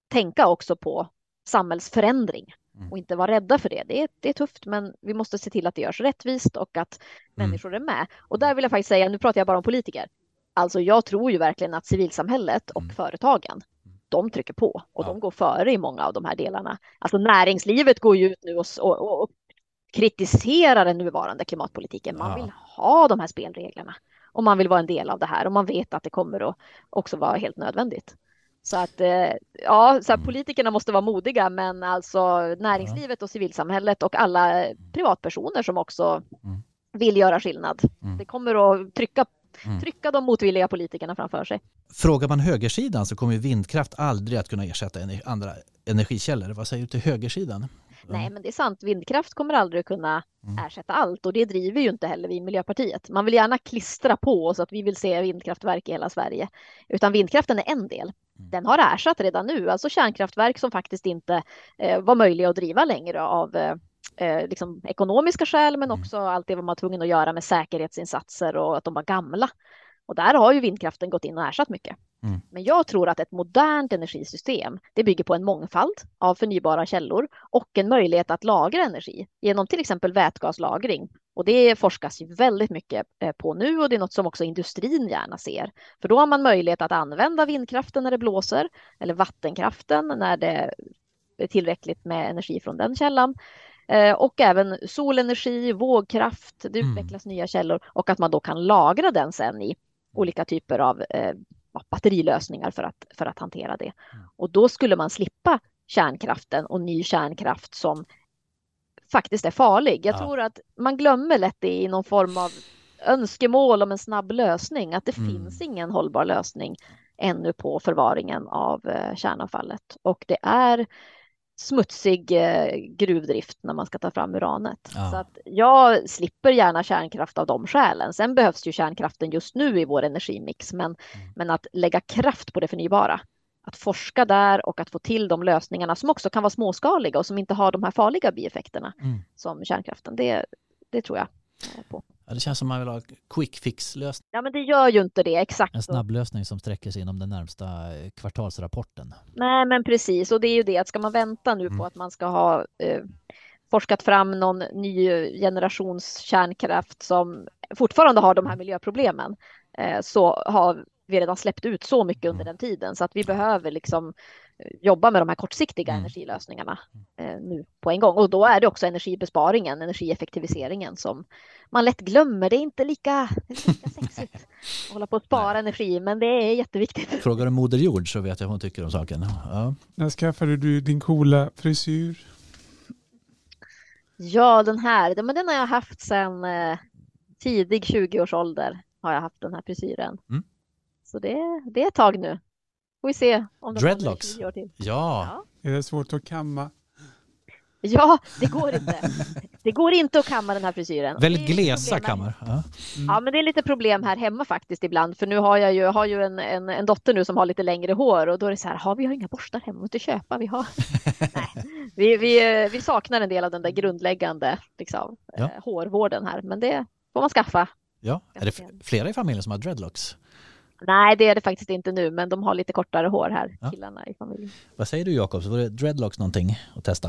tänka också på samhällsförändring. Och inte vara rädda för det. Det är, det är tufft, men vi måste se till att det görs rättvist och att Mm. människor är med. Och där vill jag faktiskt säga, nu pratar jag bara om politiker. Alltså jag tror ju verkligen att civilsamhället och Mm. företagen, de trycker på och Ja. de går före i många av de här delarna. Alltså näringslivet går ju ut nu och, och, och kritiserar den nuvarande klimatpolitiken. Man Ja. vill ha de här spelreglerna och man vill vara en del av det här och man vet att det kommer att också vara helt nödvändigt. Så att eh, ja, så Mm. politikerna måste vara modiga, men alltså näringslivet och civilsamhället och alla privatpersoner som också Mm. vill göra skillnad. Mm. Det kommer att trycka, Mm. trycka de motvilliga politikerna framför sig. Frågar man högersidan så kommer vindkraft aldrig att kunna ersätta andra energikällor. Vad säger du till högersidan? Nej, men det är sant. Vindkraft kommer aldrig kunna Mm. ersätta allt och det driver ju inte heller vi i Miljöpartiet. Man vill gärna klistra på oss att vi vill se vindkraftverk i hela Sverige, utan vindkraften är en del. Mm. Den har ersatt redan nu, alltså kärnkraftverk som faktiskt inte eh, var möjliga att driva längre av eh, eh, liksom ekonomiska skäl, men Mm. också allt det var man tvungen att göra med säkerhetsinsatser och att de var gamla. Och där har ju vindkraften gått in och ersatt mycket. Mm. Men jag tror att ett modernt energisystem, det bygger på en mångfald av förnybara källor och en möjlighet att lagra energi genom till exempel vätgaslagring. Och det forskas ju väldigt mycket eh, på nu och det är något som också industrin gärna ser. För då har man möjlighet att använda vindkraften när det blåser eller vattenkraften när det är tillräckligt med energi från den källan. Eh, Och även solenergi, vågkraft, det Mm. utvecklas nya källor och att man då kan lagra den sen i olika typer av eh, batterilösningar för att, för att hantera det. Mm. Och då skulle man slippa kärnkraften och ny kärnkraft som faktiskt är farlig. Jag Ja. tror att man glömmer lätt det i någon form av önskemål om en snabb lösning, att det Mm. finns ingen hållbar lösning ännu på förvaringen av eh, kärnavfallet. Och det är smutsig eh, gruvdrift när man ska ta fram uranet. Ja. Så att jag slipper gärna kärnkraft av de skälen. Sen behövs ju kärnkraften just nu i vår energimix, men, Mm. men att lägga kraft på det förnybara, att forska där och att få till de lösningarna som också kan vara småskaliga och som inte har de här farliga bieffekterna Mm. som kärnkraften, det, det tror jag på. Ja, det känns som man vill ha quick fix-lösning. Ja, men det gör ju inte det exakt. En så. snabb lösning som sträcker sig inom den närmsta eh, kvartalsrapporten. Nej, men precis. Och det är ju det att ska man vänta nu Mm. på att man ska ha eh, forskat fram någon ny generations kärnkraft som fortfarande har de här miljöproblemen, eh, så har vi redan släppt ut så mycket under den tiden så att vi behöver liksom jobba med de här kortsiktiga Mm. energilösningarna eh, nu på en gång. Och då är det också energibesparingen, energieffektiviseringen som man lätt glömmer. Det är inte lika, det är inte lika sexigt att hålla på att spara energi, men det är jätteviktigt. Frågar du Moder Jord så vet jag vad hon tycker om saken. Ja. När skaffade du din coola frisyr? Ja, den här, men den har jag haft sedan eh, tidig 20-årsålder har jag haft den här frisyren. Mm. Så det, det är ett tag nu. Får vi se om i Dreadlocks. 20 år till. Ja. Är det svårt att kamma? Ja, det går inte. Det går inte att kamma den här frisyren. Väldigt glesa kammar. Ja. Ja, men det är lite problem här hemma faktiskt ibland, för nu har jag ju, har ju en, en, en dotter nu som har lite längre hår och då är det så här, har vi har inga borstar hemma, vi måste köpa, vi har. Nej, vi, vi, vi saknar en del av den där grundläggande liksom, Ja. eh, hårvården här, men det får man skaffa. ja. Är det flera i familjen som har dreadlocks? Nej, det är det faktiskt inte nu, men de har lite kortare hår här, Ja. killarna i familjen. Vad säger du Jakob? Så var det dreadlocks någonting att testa?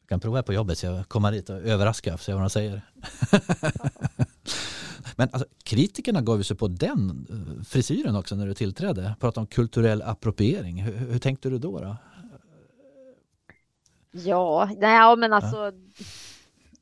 Jag kan prova på jobbet så jag kommer dit och överraskar och se vad de säger. Men alltså, kritikerna gav ju sig på den eh, frisyren också när du tillträdde. Pratade om kulturell appropriering. Hur, hur tänkte du då? då? Ja, nej, ja, men alltså.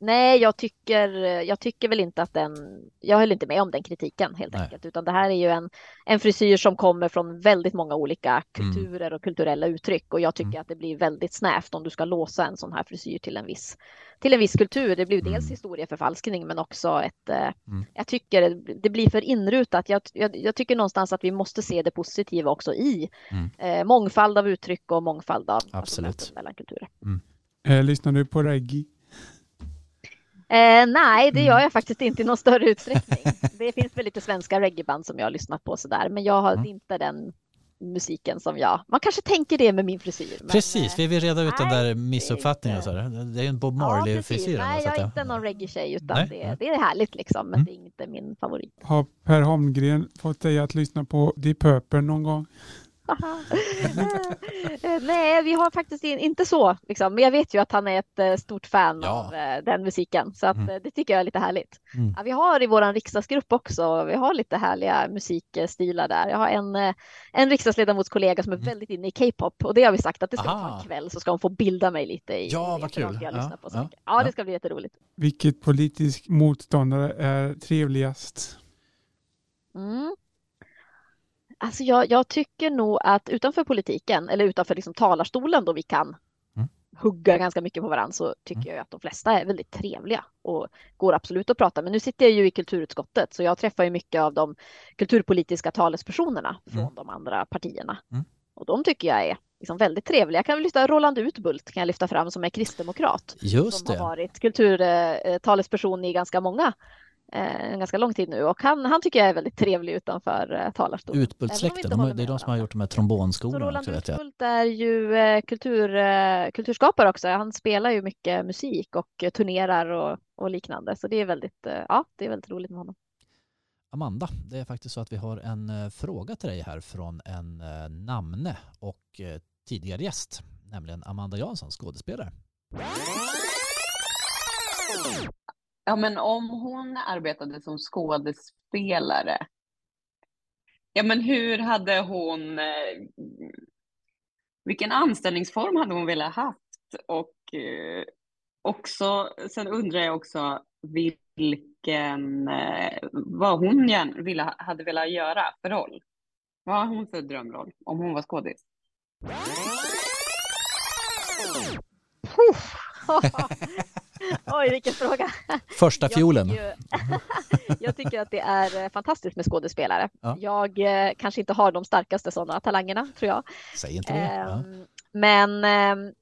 Nej, jag tycker, jag tycker väl inte att den, jag höll inte med om den kritiken helt Nej. enkelt, utan det här är ju en, en frisyr som kommer från väldigt många olika Mm. kulturer och kulturella uttryck och jag tycker att det blir väldigt snävt om du ska låsa en sån här frisyr till en viss, till en viss kultur. Det blir ju dels Mm. historieförfalskning men också ett, eh, Mm. jag tycker det- blir för inrutat. Jag, jag, jag tycker någonstans att vi måste se det positiva också i Mm. eh, mångfald av uttryck och mångfald av alltså, Absolut. mellan kulturer. Eh, lyssnar du på reggae? Eh, nej, det Mm. gör jag faktiskt inte i någon större utsträckning. Det finns väl lite svenska reggaeband som jag har lyssnat på sådär, men jag har Mm. inte den musiken som jag... Man kanske tänker det med min frisyr. Men, Precis, eh, vi vill reda ut den nej, där missuppfattningen. så. Det är ju en Bob ja. Marley-frisyr. Nej, så jag är inte någon reggae-tjej, utan Nej, det, nej. det är härligt liksom, men Mm. det är inte min favorit. Har Per Holmgren fått dig att lyssna på Deep Purple någon gång? Nej, vi har faktiskt in, inte så, liksom. men jag vet ju att han är ett eh, stort fan Ja. av eh, den musiken, så att, Mm. eh, det tycker jag är lite härligt. Mm. Ja, vi har i vår riksdagsgrupp också, vi har lite härliga musikstilar där. Jag har en, en riksdagsledamotskollega som är väldigt inne i K-pop och det har vi sagt att det ska Mm. Aha. ta en kväll så ska hon få bilda mig lite i Ja, vad kul. Jag Ja, lyssna på ja, ja. det ska bli jätteroligt. Vilket politisk motståndare är trevligast? Mm. Alltså jag, jag tycker nog att utanför politiken eller utanför liksom talarstolen då vi kan Mm. hugga ganska mycket på varandra så tycker Mm. jag att de flesta är väldigt trevliga och går absolut att prata. Men nu sitter jag ju i kulturutskottet så jag träffar ju mycket av de kulturpolitiska talespersonerna från Mm. de andra partierna. Mm. Och de tycker jag är liksom väldigt trevliga. Jag kan lyfta Roland Utbult kan jag lyfta fram som är kristdemokrat Just som har det. varit kulturtalesperson i ganska många, eh, en ganska lång tid nu och han, han tycker jag är väldigt trevlig utanför eh, talarstolen. Utbultsläkten, de, det är de som har gjort de här Så trombonskolorna Roland vet jag. Utbult är ju eh, kultur, eh, kulturskapare också. Han spelar ju mycket musik och eh, turnerar och, och liknande. Så det är väldigt, eh, ja, det är väldigt roligt med honom. Amanda, det är faktiskt så att vi har en eh, fråga till dig här från en eh, namne och eh, tidigare gäst, nämligen Amanda Jansson, skådespelare. Ja, men om hon arbetade som skådespelare, ja men hur hade hon, eh, vilken anställningsform hade hon velat haft? Och eh, också, sen undrar jag också vilken, eh, vad hon gärna ville, hade velat göra för roll. Vad har hon för drömroll om hon var skådis? Oj, vilken fråga. Första Jag fiolen. tycker ju- jag tycker att det är eh, fantastiskt med skådespelare. Ja. Jag eh, kanske inte har de starkaste sådana talangerna, tror jag. Säg inte det. Ja. Ehm, Men ehm,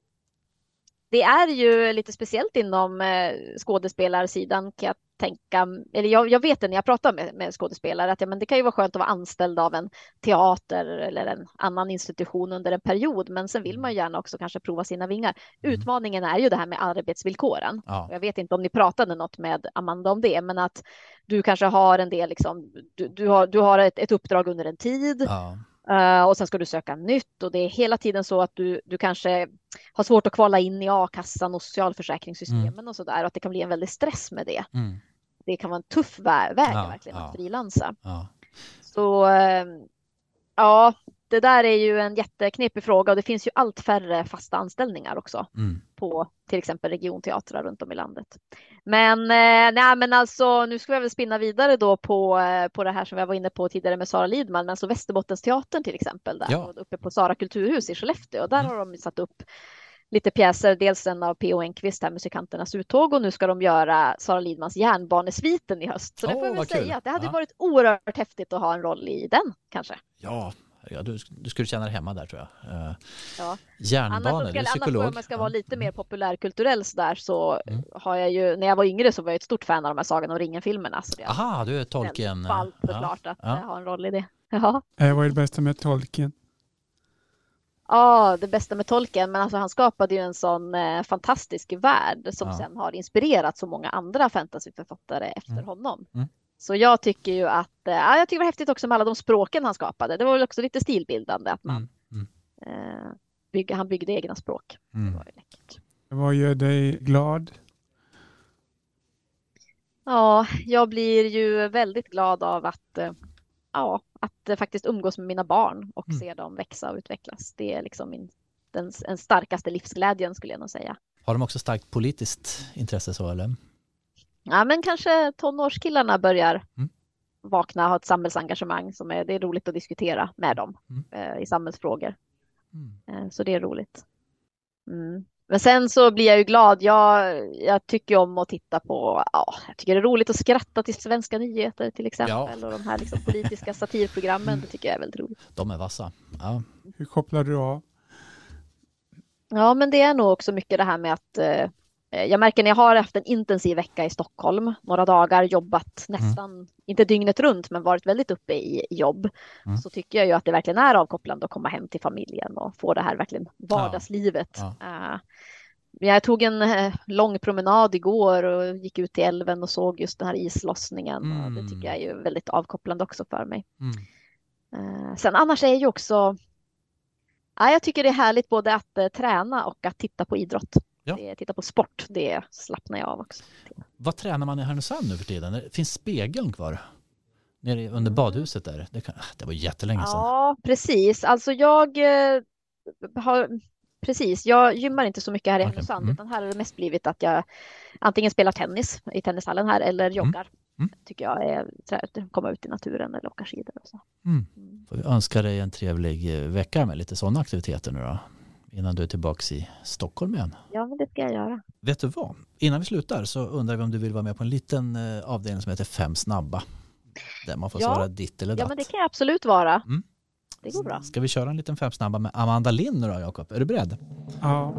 det är ju lite speciellt inom eh, skådespelarsidan kan jag tänka, eller jag, jag vet det när jag pratar med, med skådespelare att ja, men det kan ju vara skönt att vara anställd av en teater eller en annan institution under en period, men sen vill man ju gärna också kanske prova sina vingar. Mm. Utmaningen är ju det här med arbetsvillkoren. Ja. Jag vet inte om ni pratade något med Amanda om det, men att du kanske har en del, liksom, du, du har, du har ett, ett uppdrag under en tid Ja. Eh, och sen ska du söka nytt och det är hela tiden så att du, du kanske har svårt att kvala in i a-kassan och socialförsäkringssystemen och sådär och att det kan bli en väldig stress med det. Mm. Det kan vara en tuff vä- väg Ja, verkligen ja. att frilansa. Ja. Så eh, Ja, det där är ju en jätteknepig fråga och det finns ju allt färre fasta anställningar också Mm. på till exempel regionteatrar runt om i landet. Men, eh, nej, men alltså, nu ska vi väl spinna vidare då på, eh, på det här som jag var inne på tidigare med Sara Lidman, men alltså Västerbottensteatern till exempel, där Ja. uppe på Sara kulturhus i Skellefteå. Och där Mm. har de satt upp lite pjäser, dels en av P.O. Enquist, här, Musikanternas uttåg, och nu ska de göra Sara Lidmans Järnbanesviten i höst. Så det Åh, får jag väl kul. säga att det hade Ja. varit oerhört häftigt att ha en roll i den kanske. Ja, ja du, du skulle känna dig hemma där tror jag. Uh, Ja. Annars, järnbanor, du ska, är annars psykolog. om man ska Ja. vara lite Mm. mer populärkulturell så där så Mm. har jag ju, när jag var yngre så var jag ett stort fan av de här Sagan om ringen-filmerna. Är Aha, du är tolken. ballt ja. såklart att ja. eh, ha en roll i det. Ja. Eh, vad är det bästa med tolken? ja, det bästa med Tolkien, men alltså han skapade ju en sån eh, fantastisk värld som Ja. sen har inspirerat så många andra fantasyförfattare efter Mm. honom. Mm. Så jag tycker ju att, eh, ja, jag tycker det var häftigt också med alla de språken han skapade. Det var väl också lite stilbildande att man Mm. Mm. eh, bygga, han byggde egna språk. Det Mm. var ju läckert. Vad gör dig glad? Ja, jag blir ju väldigt glad av att, eh, ja, att faktiskt umgås med mina barn och Mm. se dem växa och utvecklas. Det är liksom min, den, den starkaste livsglädjen skulle jag nog säga. Har de också starkt politiskt intresse så eller? Ja, men kanske tonårskillarna börjar Mm. vakna och ha ett samhällsengagemang som är, det är roligt att diskutera med dem Mm. eh, i samhällsfrågor. Mm. Eh, så det är roligt. Mm. Men sen så blir jag ju glad. Jag, jag tycker om att titta på, ja, jag tycker det är roligt att skratta till svenska nyheter till exempel och de här liksom politiska satirprogrammen. Det tycker jag är väldigt roligt. De är vassa. Ja. Hur kopplar du av? Ja, men det är nog också mycket det här med att eh, jag märker när jag har haft en intensiv vecka i Stockholm, några dagar jobbat nästan, inte dygnet runt, men varit väldigt uppe i jobb, Mm. så tycker jag ju att det verkligen är avkopplande att komma hem till familjen och få det här verkligen vardagslivet. Ja. Eh, jag tog en eh, lång promenad igår och gick ut till älven och såg just den här islossningen. Och det Mm. tycker jag är ju väldigt avkopplande också för mig. Mm. Eh, Sen annars är ju också, ja, jag tycker det är härligt både att eh, träna och att titta på idrott. Ja. Det, titta på sport, det slappnar jag av också. Vad tränar man i Härnösand nu för tiden? Finns spegeln kvar? Nere under badhuset där? Det, kan, det var jättelänge sedan. Ja, precis. Alltså jag eh, har, precis, jag gymmar inte så mycket här i Okej. Härnösand, Mm. utan här har det mest blivit att jag antingen spelar tennis i tennishallen här eller joggar. Mm. Tycker jag är trä- komma ut i naturen eller åka skidor och så. Mm. Mm. Får vi önska dig en trevlig eh, vecka med lite sådana aktiviteter nu då. Innan du är tillbaka i Stockholm igen. Ja, men det ska jag göra. Vet du vad? Innan vi slutar så undrar vi om du vill vara med på en liten eh, avdelning som heter Fem snabba. Där man får Ja. svara ditt eller datt. Ja, men det kan jag absolut vara. Mm. Det går bra. Ska vi köra en liten Fem snabba med Amanda Lind nu då Jakob? Är du beredd? Ja.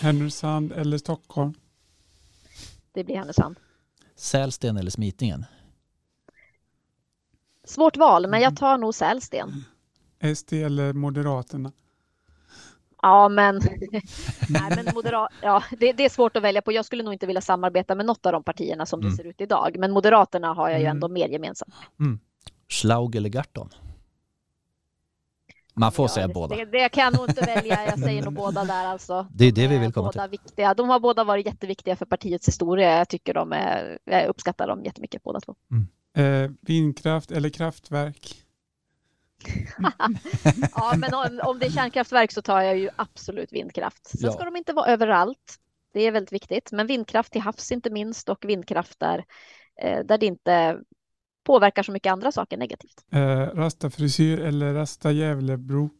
Härnösand eller Stockholm? Det blir Härnösand. Sälsten eller Smitingen? Svårt val, men jag tar nog Sälsten. SD eller Moderaterna? Ja, men, Nej, men moderat, ja, det, det är svårt att välja på. Jag skulle nog inte vilja samarbeta med något av de partierna som Mm. det ser ut idag. Men Moderaterna har jag ju Mm. ändå mer gemensamt. Schlaug eller Garton? Man får Ja, säga det, båda. Det, det kan jag nog inte välja. Jag säger nog båda där alltså. Det är det De vi vill komma båda Viktiga. De har båda varit jätteviktiga för partiets historia. Jag tycker de är, jag uppskattar dem jättemycket båda två. Eh, vindkraft eller kraftverk? Ja, men om, om det är kärnkraftverk så tar jag ju absolut vindkraft. Sen Ja. ska de inte vara överallt. Det är väldigt viktigt. Men vindkraft till havs inte minst och vindkraft där, eh, där det inte påverkar så mycket andra saker negativt. Eh, rastafrisyr eller rasta Gävlebro?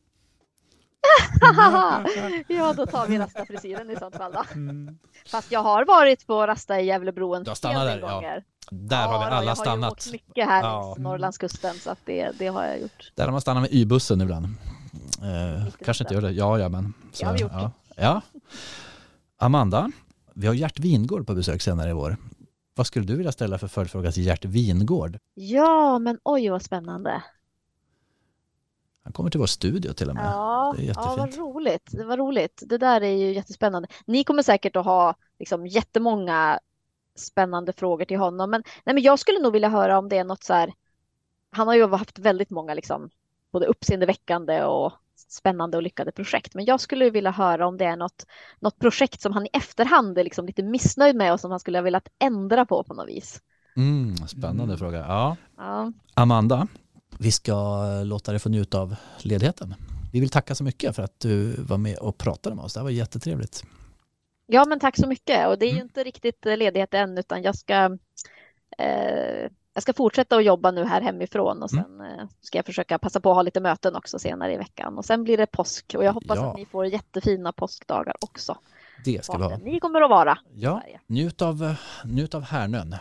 ja, då tar vi rastafrisyren i sånt fall då. Mm. Fast jag har varit på Rasta i Gävlebro en har stannat hel där, ja. har vi alla jag har stannat. åkt mycket här Ja. längs Norrlandskusten så att det, det har jag gjort. Där har man stannat med Y-bussen ibland. Eh, kanske inte gör det. Ja, ja, men. Det har vi gjort. Ja. ja. Amanda, vi har Gert Wingård på besök senare i vår. Vad skulle du vilja ställa för följdfråga till Gert Wingård? Ja, men oj vad spännande. Han kommer till vår studio till och med. Ja, Det är ja, vad roligt. Det var roligt. Det där är ju jättespännande. Ni kommer säkert att ha liksom, jättemånga spännande frågor till honom. Men, nej, men jag skulle nog vilja höra om det är något så här. Han har ju haft väldigt många liksom, både uppseendeväckande och spännande och lyckade projekt. Men jag skulle vilja höra om det är något, något projekt som han i efterhand är liksom lite missnöjd med och som han skulle ha velat ändra på på något vis. Mm, spännande Mm. fråga. Ja. Ja. Amanda, vi ska låta dig få njuta av ledigheten. Vi vill tacka så mycket för att du var med och pratade med oss. Det här var jättetrevligt. Ja, men tack så mycket. Och det är ju Mm. inte riktigt eh, ledighet än, utan jag ska, eh, jag ska fortsätta att jobba nu här hemifrån och Mm. sen eh, ska jag försöka passa på att ha lite möten också senare i veckan. Och sen blir det påsk och jag hoppas Ja. att ni får jättefina påskdagar också. Det ska vi ha. ni kommer att vara Ja, njut av, njut av Härnön.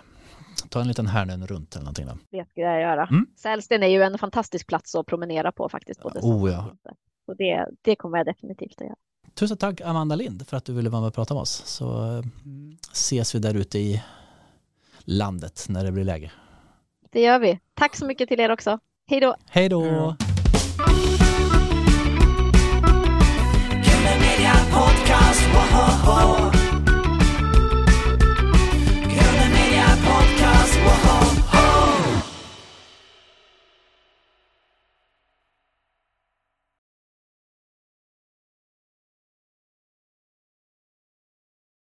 Ta en liten Härnön runt eller någonting. Då. Det ska jag göra. Mm. Sälsten är ju en fantastisk plats att promenera på faktiskt. Både Oh, ja. och det, det kommer jag definitivt att göra. Tusen tack Amanda Lind för att du ville vara med och prata med oss. Så mm. ses vi där ute i landet när det blir läge. Det gör vi. Tack så mycket till er också. Hej då. Hej då. Mm. Podcast, whoa, whoa, whoa.